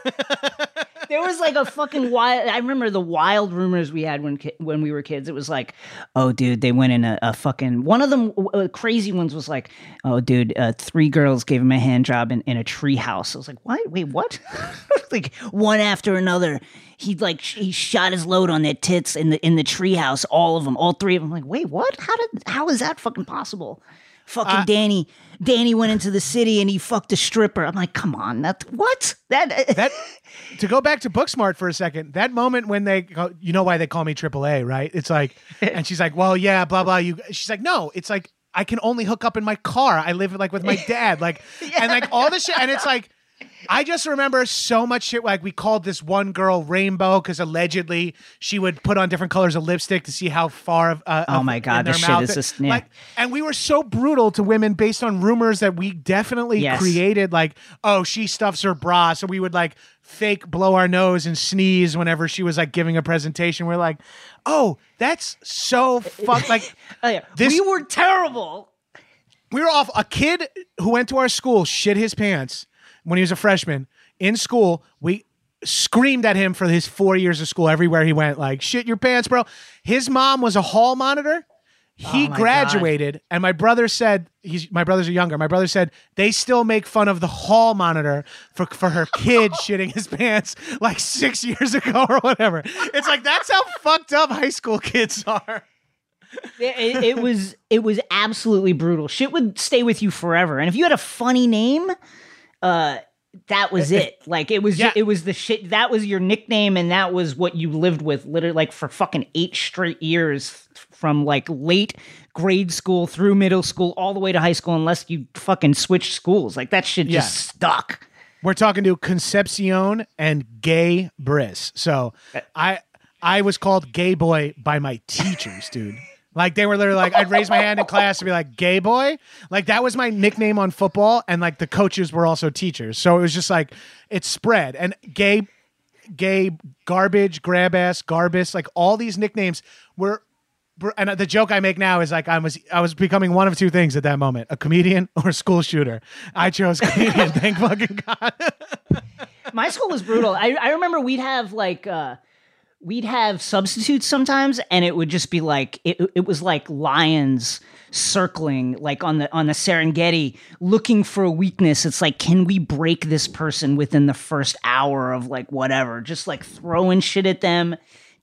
there was like a fucking wild. I remember the wild rumors we had when ki- when we were kids. It was like, oh, dude, they went in a, a fucking. One of them uh, crazy ones was like, oh, dude, uh, three girls gave him a hand job in, in a tree house. I was like, what? Wait, what? (laughs) like one after another. He like he shot his load on their tits in the in the tree house. All of them, all three of them. like, wait, what? How did? How is that fucking possible? Fucking Danny. Danny went into the city and he fucked a stripper. I'm like, come on, that what? That (laughs) that to go back to Booksmart for a second. That moment when they, go, you know why they call me AAA, right? It's like, (laughs) and she's like, well, yeah, blah blah. You, she's like, no, it's like I can only hook up in my car. I live like with my (laughs) dad, like, and like all this shit, and it's like. I just remember so much shit. Like we called this one girl Rainbow because allegedly she would put on different colors of lipstick to see how far. Of, uh, Oh my God, this shit is just- yeah. like. And we were so brutal to women based on rumors that we definitely Yes. created. Like, oh, she stuffs her bra, so we would like fake blow our nose and sneeze whenever she was like giving a presentation. We're like, oh, that's so fuck. Like, (laughs) Oh, yeah. This- we were terrible. we were off. A kid who went to our school shit his pants when he was a freshman in school. We screamed at him for his four years of school everywhere he went, like, shit your pants, bro. His mom was a hall monitor. He Oh graduated, and my brother said he's my brothers are younger. My brother said they still make fun of the hall monitor for for her kid (laughs) shitting his pants like six years ago or whatever. It's like that's how fucked up high school kids are. it- it was it was absolutely brutal. Shit would stay with you forever. And if you had a funny name, uh, that was eh, eh. it. Like it was Yeah. it was the shit. That was your nickname, and that was what you lived with, literally like for fucking eight straight years, from like late grade school through middle school all the way to high school, unless you fucking switched schools. Like that shit just Yeah. stuck. We're talking to Concepcion and Gabrus. So eh. I I was called gay boy by my teachers, dude. Like they were literally like I'd raise my hand in class to be like gay boy. Like that was my nickname on football and like the coaches were also teachers. So it was just like it spread and gay gay garbage, grab ass, garbus, like all these nicknames were and the joke I make now is like I was I was becoming one of two things at that moment: a comedian (laughs) or a school shooter. I chose comedian. (laughs) thank fucking god. my school was brutal. I, I remember we'd have like uh we'd have substitutes sometimes and it would just be like it, it was like lions circling like on the on the Serengeti looking for a weakness. It's like can we break this person within the first hour of like whatever? Just like throwing shit at them,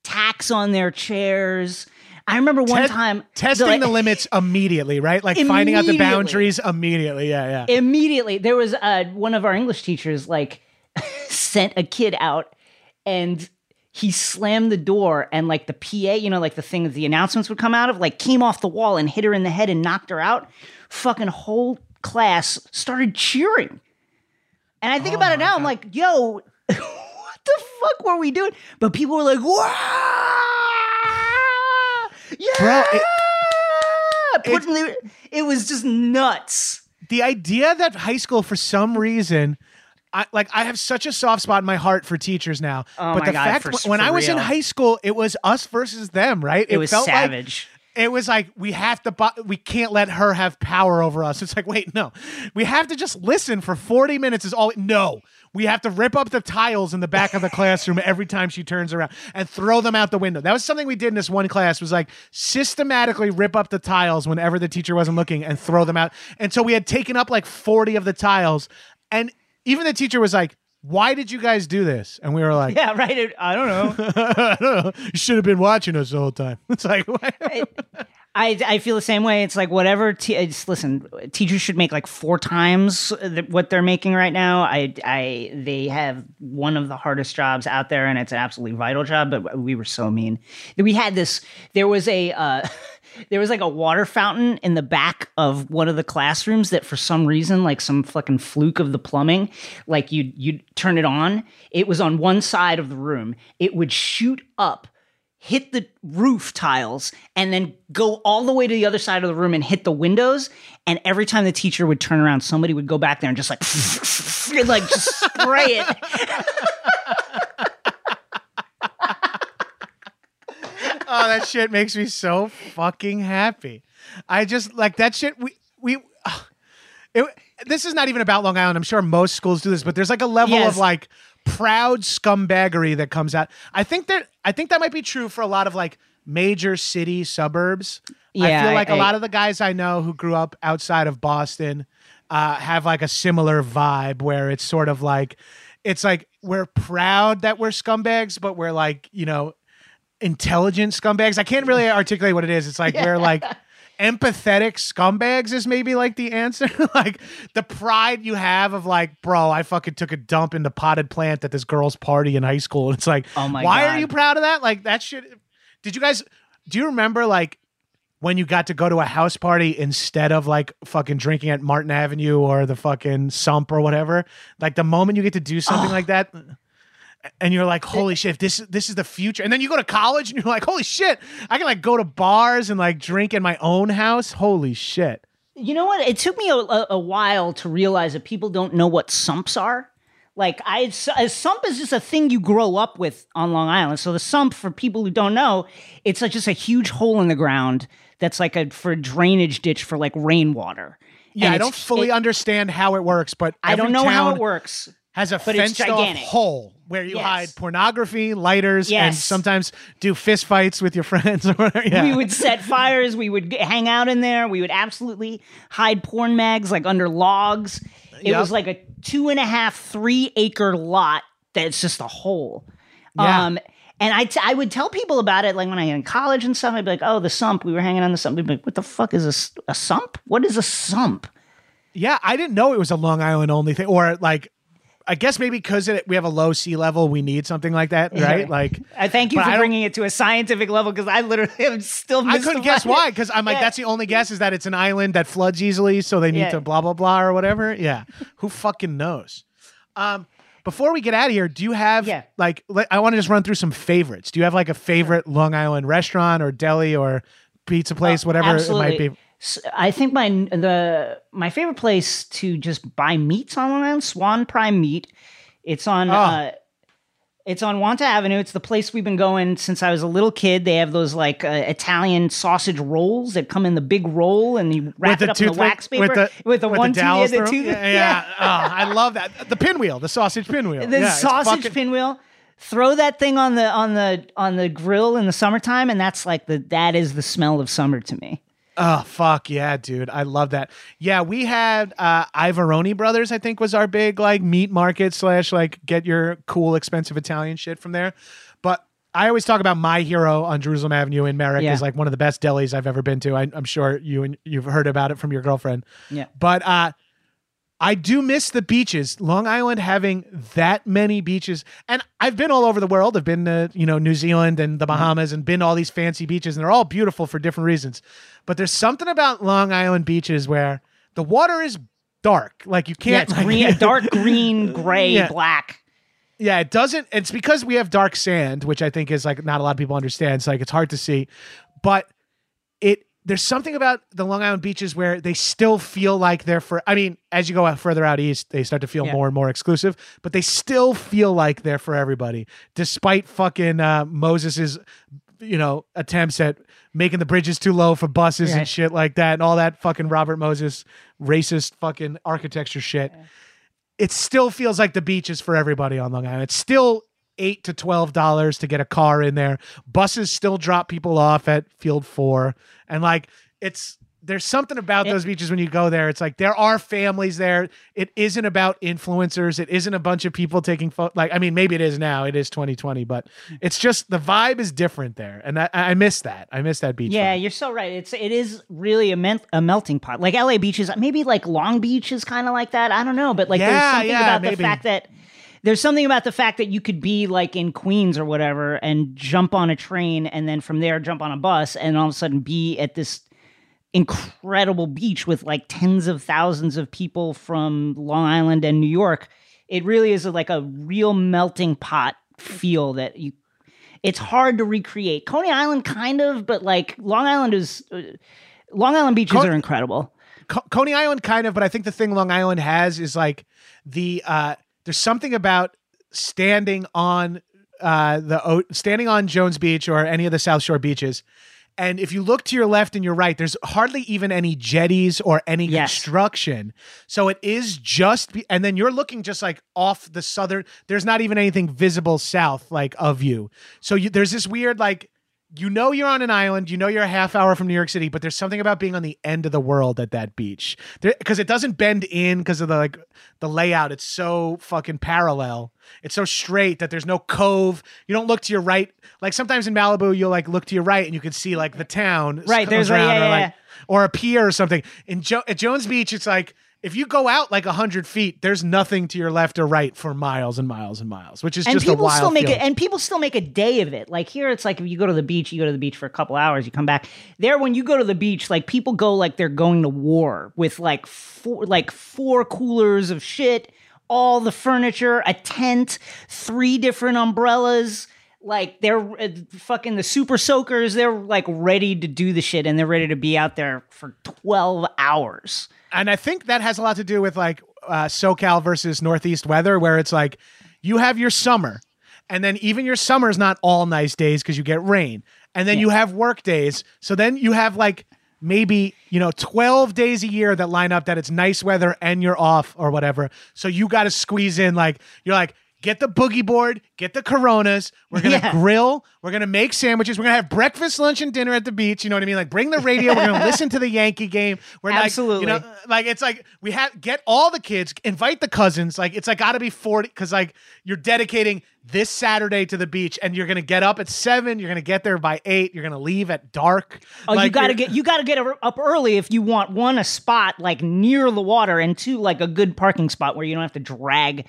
tax on their chairs. I remember one Te- time testing like- the limits (laughs) immediately, right? Like finding out the boundaries immediately. Yeah, yeah. immediately there was uh, one of our english teachers like (laughs) sent a kid out and he slammed the door and like the pa you know like the thing that the announcements would come out of like came off the wall and hit her in the head and knocked her out. Fucking whole class started cheering. And i think Oh about it now i'm like yo (laughs) what the fuck were we doing? But people were like wow yeah! Bro, it- Putting the- it was just nuts. The idea that high school for some reason I, like I have such a soft spot in my heart for teachers now. Oh but the God, fact for- when- when for I was in high school, it was us versus them, right? it, was felt like- savage. it was like we have to bu- we can't let her have power over us. It's like wait no. We have to just listen for 40 minutes is all no. We have to rip up the tiles in the back of the classroom every time she turns around and throw them out the window. That was something we did in this one class was like systematically rip up the tiles whenever the teacher wasn't looking and throw them out. And so we had taken up like 40 of the tiles. And even the teacher was like why did you guys do this? And we were like, (laughs) Yeah, right. It- I don't know. (laughs) I don't know. You should have been watching us the whole time. (laughs) It's like, I I feel the same way. It's like whatever. Te- it's, listen, teachers should make like four times th- what they're making right now. I I they have one of the hardest jobs out there, and it's an absolutely vital job. But we were so mean. We had this. There was a. Uh, There was like a water fountain in the back of one of the classrooms that for some reason, like some fucking fluke of the plumbing, like you you'd turn it on. It was on one side of the room. It would shoot up hit the roof tiles and then go all the way to the other side of the room and hit the windows. And every time the teacher would turn around, somebody would go back there and just like, (laughs) like just spray it. (laughs) oh, that shit makes me so fucking happy. I just like that shit. We we. (sighs) it, this is not even about Long Island. I'm sure most schools do this, but there's like a level Yes. of like proud scumbaggery that comes out. I think that I think that might be true for a lot of like major city suburbs. Yeah, I feel like a I- lot of the guys I know who grew up outside of Boston uh, have like a similar vibe where it's sort of like it's like we're proud that we're scumbags, but we're like you know intelligent scumbags. I can't really (laughs) articulate what it is. It's like we're like (laughs) empathetic scumbags is maybe like the answer. (laughs) like the pride you have of like, bro, I fucking took a dump in the potted plant at this girl's party in high school. And it's like, Oh my why are you proud of that? Like that shit. Did you guys? Do you remember like? When you got to go to a house party instead of like fucking drinking at Martin Avenue or the fucking Sump or whatever, like the moment you get to do something oh. like that, and you're like, holy shit, if this this is the future. And then you go to college and you're like, holy shit, I can like go to bars and like drink in my own house. Holy shit. You know what? It took me a, a, a while to realize that people don't know what sumps are. Like I, a sump is just a thing you grow up with on Long Island. So the sump, for people who don't know, it's like just a huge hole in the ground that's like a for a drainage ditch for like rainwater. Yeah, And I don't fully it- understand how it works, but I don't know how it works. Has a But fenced off hole where you Yes. hide pornography, lighters, and sometimes do fist fights with your (laughs) friends or whatever. Yeah. We would set fires. We would g- hang out in there. We would absolutely hide porn mags like under logs. It Yep. was like a two and a half, three acre lot that's just a hole. Yeah. Um, and I, t- I would tell people about it like when I in college and stuff. I'd be like, "Oh, the sump. We were hanging on the sump." They'd be like, "What the fuck is a sump? What is a sump?" Yeah, I didn't know it was a Long Island only thing, or like, I guess maybe because we have a low sea level, we need something like that, right? Like, I (laughs) thank you for bringing it to a scientific level because I literally am still. I couldn't guess why because I'm like, Yeah. that's the only guess is that it's an island that floods easily, so they need Yeah. to blah blah blah or whatever. Yeah, who fucking knows? Um, before we get out of here, do you have Yeah. like I want to just run through some favorites. Do you have like a favorite Long Island restaurant or deli or pizza place, whatever it might Uh, be? S- I think my the my favorite place to just buy meats on Long Swan Prime Meat. It's on Oh. uh, it's on Wantagh Avenue. It's the place we've been going since I was a little kid. They have those like uh, Italian sausage rolls that come in the big roll, and you wrap it up in the wax paper with the, with the one tooth, yeah, the 'em? tooth, Yeah, yeah. (laughs) oh, I love that. The pinwheel, the sausage pinwheel. the Yeah, sausage fucking- pinwheel. Throw that thing on the on the on the grill in the summertime, and that's like the that is the smell of summer to me. Oh fuck yeah, dude! I love that. Yeah, we had uh, Iavarone Brothers. I think was our big like meat market slash like get your cool expensive Italian shit from there. But I always talk about my hero on Jerusalem Avenue in Merrick Yeah. is like one of the best delis I've ever been to. I, I'm sure you and you've heard about it from your girlfriend. Yeah. But uh, I do miss the beaches. Long Island having that many beaches, and I've been all over the world. I've been to you know New Zealand and the Bahamas, and been to all these fancy beaches, and they're all beautiful for different reasons. But there's something about Long Island beaches where the water is dark, like you can't it's like- green, (laughs) dark green, gray, Yeah. black. yeah, it doesn't. It's because we have dark sand, which I think is like not a lot of people understand. It's like it's hard to see, but it there's something about the Long Island beaches where they still feel like they're for. I mean, as you go out further out east, they start to feel Yeah. more and more exclusive, but they still feel like they're for everybody, despite fucking uh, Moses's you know attempts at making the bridges too low for buses and shit like that, and all that fucking Robert Moses racist fucking architecture shit it still feels like the beach is for everybody on Long Island. It's still eight to twelve dollars to get a car in there. Buses still drop people off at Field Four, and like it's there's something about those beaches when you go there. It's like there are families there. It isn't about influencers. It isn't a bunch of people taking photos. Like I mean, maybe it is now. It is 2020, but it's just the vibe is different there, and I, I miss that. I miss that beach. Yeah, vibe. you're so right. It's it is really a, men- a melting pot. Like LA beaches, maybe like Long Beach is kind of like that. I don't know, but like Yeah, there's something yeah, about maybe. the fact that there's something about the fact that you could be like in Queens or whatever and jump on a train and then from there jump on a bus and all of a sudden be at this incredible beach with like tens of thousands of people from Long Island and New York. It really is like a real melting pot feel that you it's hard to recreate. Coney Island kind of, but like Long Island is uh, Long Island beaches Con- are incredible. Co- Coney Island kind of, but I think the thing Long Island has is like the uh there's something about standing on uh the o- standing on Jones Beach or any of the South Shore beaches. And if you look to your left and your right, there's hardly even any jetties or any Yes. construction. So it is just, be- and then you're looking just like off the southern. There's not even anything visible south like of you. So you, there's this weird like you know you're on an island, you know you're a half hour from New York City, but there's something about being on the end of the world at that beach. Because it doesn't bend in because of the like the layout. It's so fucking parallel. It's so straight that there's no cove. You don't look to your right. Like sometimes in Malibu, you'll like look to your right and you can see like the town. Right, there's a- yeah, or, like, yeah. or a pier or something. In jo- at Jones Beach, it's like if you go out like hundred feet, there's nothing to your left or right for miles and miles and miles, which is And just a people wild still make it and people still make a day of it. Like here it's like if you go to the beach, you go to the beach for a couple hours, you come back. There when you go to the beach, like people go like they're going to war with like four like four coolers of shit, all the furniture, a tent, three different umbrellas. Like they're uh, fucking the super soakers, they're like ready to do the shit and they're ready to be out there for 12 hours. and I think that has a lot to do with like uh, SoCal versus Northeast weather, where it's like you have your summer, and then even your summer is not all nice days because you get rain, and then you have work days. So then you have like maybe you know 12 days a year that line up that it's nice weather and you're off or whatever so you got to squeeze in like you're like get the boogie board get the coronas. We're gonna Yeah. grill. We're gonna make sandwiches. We're gonna have breakfast lunch and dinner at the beach. You know what i mean? Like bring the radio. We're gonna (laughs) listen to the yankee game. We're like Absolutely. you know like it's like we have get all the kids invite the cousins. Like it's like gotta be 40 because like you're dedicating this saturday to the beach and you're gonna get up at seven you're gonna get there by eight you're gonna leave at dark. Oh, you got to get you got to get up early if you want one a spot like near the water and two like a good parking spot where you don't have to drag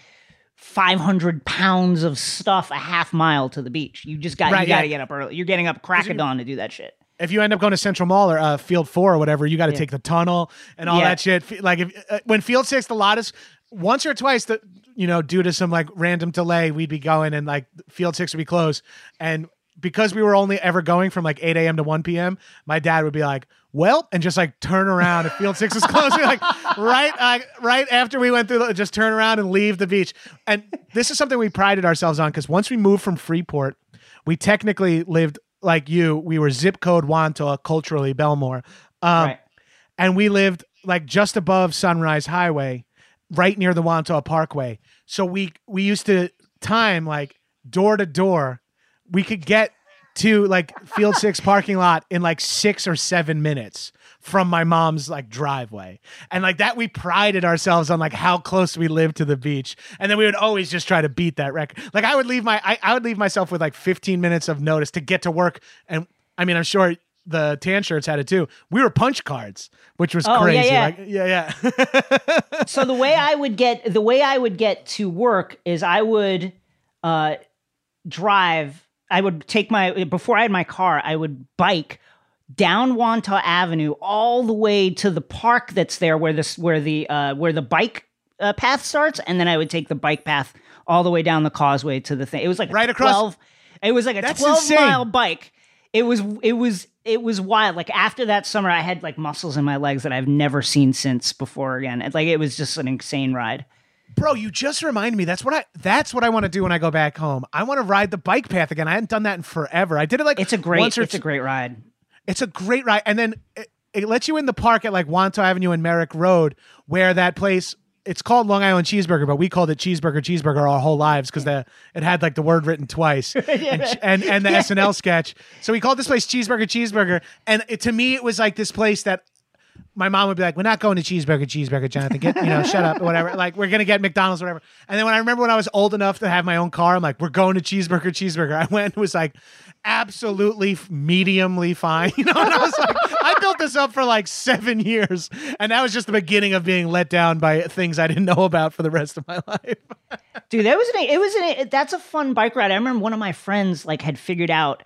500 pounds of stuff a half mile to the beach. You just got Right, you got to yeah. get up early. You're getting up crack of dawn to do that shit. if you end up going to Central Mall or uh, Field Four or whatever, you got to take the tunnel and all Yeah. that shit. Like if uh, when Field Six, the lot is once or twice that you know due to some like random delay, we'd be going and like Field Six would be closed, and because we were only ever going from like 8 a.m. to 1 p.m., my dad would be like, well, and just like turn around if Field Six is (laughs) closed. Like, right, like, right after we went through, the, just turn around and leave the beach. And this is something we prided ourselves on because once we moved from Freeport, we technically lived like you. We were zip code Wantagh, culturally Bellmore. Um, right. and we lived like just above Sunrise Highway, right near the Wantagh Parkway. So we we used to time like door to door. We could get to like Field Six parking lot in like six or seven minutes from my mom's like driveway, and like that we prided ourselves on like how close we lived to the beach, and then we would always just try to beat that record. Like I would leave my I, I would leave myself with like 15 minutes of notice to get to work, and I mean I'm sure the tan shirts had it too. We were punch cards, which was Oh, yeah, crazy. yeah. Like, yeah, yeah. (laughs) so the way I would get the way I would get to work is I would uh, drive. I would take my before I had my car. I would bike down Wantagh Avenue all the way to the park that's there, where this where the uh, where the bike uh, path starts, and then I would take the bike path all the way down the causeway to the thing. It was like Right across- twelve. It was like a That's twelve insane. mile bike. It was it was it was wild. Like after that summer, I had like muscles in my legs that I've never seen since before again. It's like it was just an insane ride. Bro, you just reminded me. That's what I. That's what I want to do when I go back home. I want to ride the bike path again. I hadn't done that in forever. I did it like It's a great it's a great ride. It's a great ride, and then it, it lets you in the park at like Wantagh Avenue and Merrick Road, where that place. It's called Long Island Cheeseburger, but we called it Cheeseburger Cheeseburger our whole lives because the it had like the word written twice, (laughs) and, and and the SNL sketch. So we called this place Cheeseburger Cheeseburger, and it, to me it was like this place that my mom would be like, "We're not going to cheeseburger, cheeseburger, Jonathan. Get you know, shut up, whatever. Like, we're gonna get McDonald's, whatever." And then when I remember when I was old enough to have my own car, I'm like, "We're going to cheeseburger, cheeseburger." I went and was like, absolutely mediumly fine, (laughs) you know. And I was like, I built this up for like seven years, and that was just the beginning of being let down by things I didn't know about for the rest of my (laughs) life. Dude, that was an it was an that's a fun bike ride. I remember one of my friends like had figured out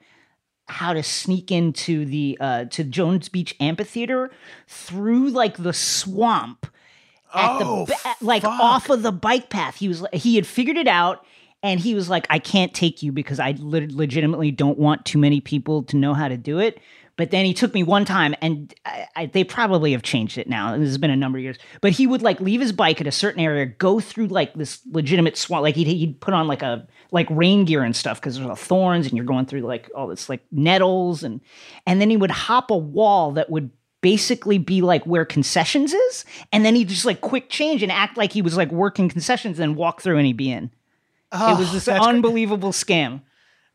how to sneak into the uh to Jones Beach Amphitheater through like the swamp at Oh, the ba- like off of the bike path. He was he had figured it out and he was like I can't take you because I le- legitimately don't want too many people to know how to do it. But then he took me one time, and I, I, they probably have changed it now. This has been a number of years. But he would like leave his bike at a certain area, go through like this legitimate swamp. Like he'd, he'd put on like a like rain gear and stuff because there's all thorns, and you're going through like all this like nettles, and and then he would hop a wall that would basically be like where concessions is, and then he'd just like quick change and act like he was like working concessions, and then walk through and he'd be in. it oh, was this Oh, unbelievable scam.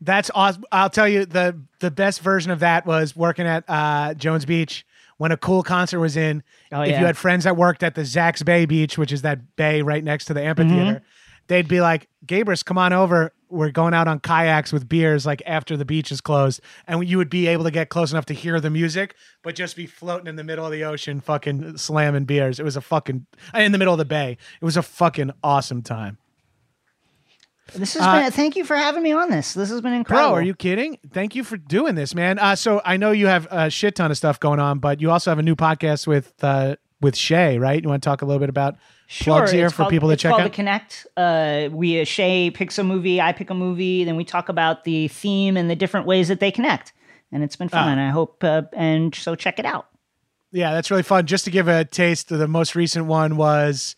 That's awesome. I'll tell you the the best version of that was working at uh, Jones Beach when a cool concert was in. Oh, if yeah. you had friends that worked at the Zach's Bay Beach, which is that bay right next to the amphitheater, they'd be like, "Gabrus, come on over. We're going out on kayaks with beers like after the beach is closed." And you would be able to get close enough to hear the music, but just be floating in the middle of the ocean, fucking slamming beers. It was a fucking in the middle of the bay. It was a fucking awesome time. This has been. Thank you for having me on this. This has been incredible. Uh, Bro, are you kidding? Thank you for doing this, man. Uh, so I know you have a shit ton of stuff going on, but you also have a new podcast with uh, with Shea, right? You want to talk a little bit about plugs here for called- people to it's check called out? The Connect. Uh, we uh, Shea picks a movie, I pick a movie, then we talk about the theme and the different ways that they connect, and it's been Ah. fun. I hope, uh, and so check it out. yeah, that's really fun. Just to give a taste, the most recent one was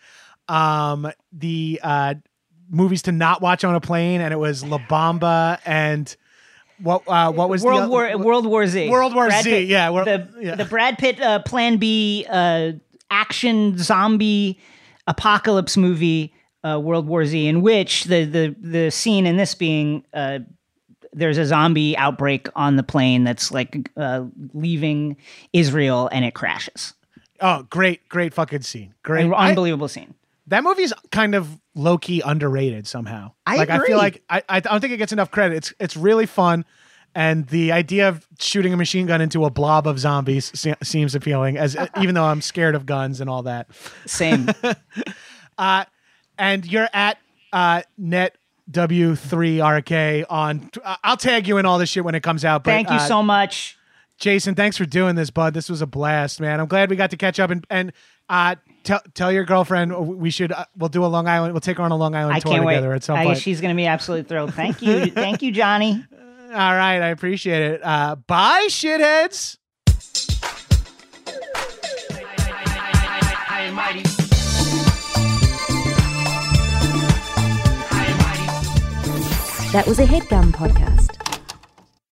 um, the uh, movies to not watch on a plane, and it was La Bamba and what uh, what was World the, War World War Z. World War Brad Z, Pitt- yeah, the yeah. the Brad Pitt uh, Plan B uh, action zombie apocalypse movie uh, World War Z, in which the the the scene in this being uh, there's a zombie outbreak on the plane that's like uh, leaving Israel and it crashes. Oh, great, great fucking scene. Great. An I- unbelievable scene. That movie's kind of low key underrated somehow. I like I feel like I, I don't think it gets enough credit. It's it's really fun, and the idea of shooting a machine gun into a blob of zombies se- seems appealing. As (laughs) even though I'm scared of guns and all that. Same. (laughs) And you're at uh, net W3RK on. uh, I'll tag you in all this shit when it comes out. But, Thank you uh, so much. Jason, thanks for doing this, bud. This was a blast, man. I'm glad we got to catch up and and uh, tell tell your girlfriend we should uh, we'll do a Long Island. We'll take her on a Long Island I tour can't wait. together at some I point. guess she's going to be absolutely thrilled. Thank (laughs) you. Thank you, Johnny. All right, I appreciate it. Uh, bye, shitheads. That was a HeadGum podcast.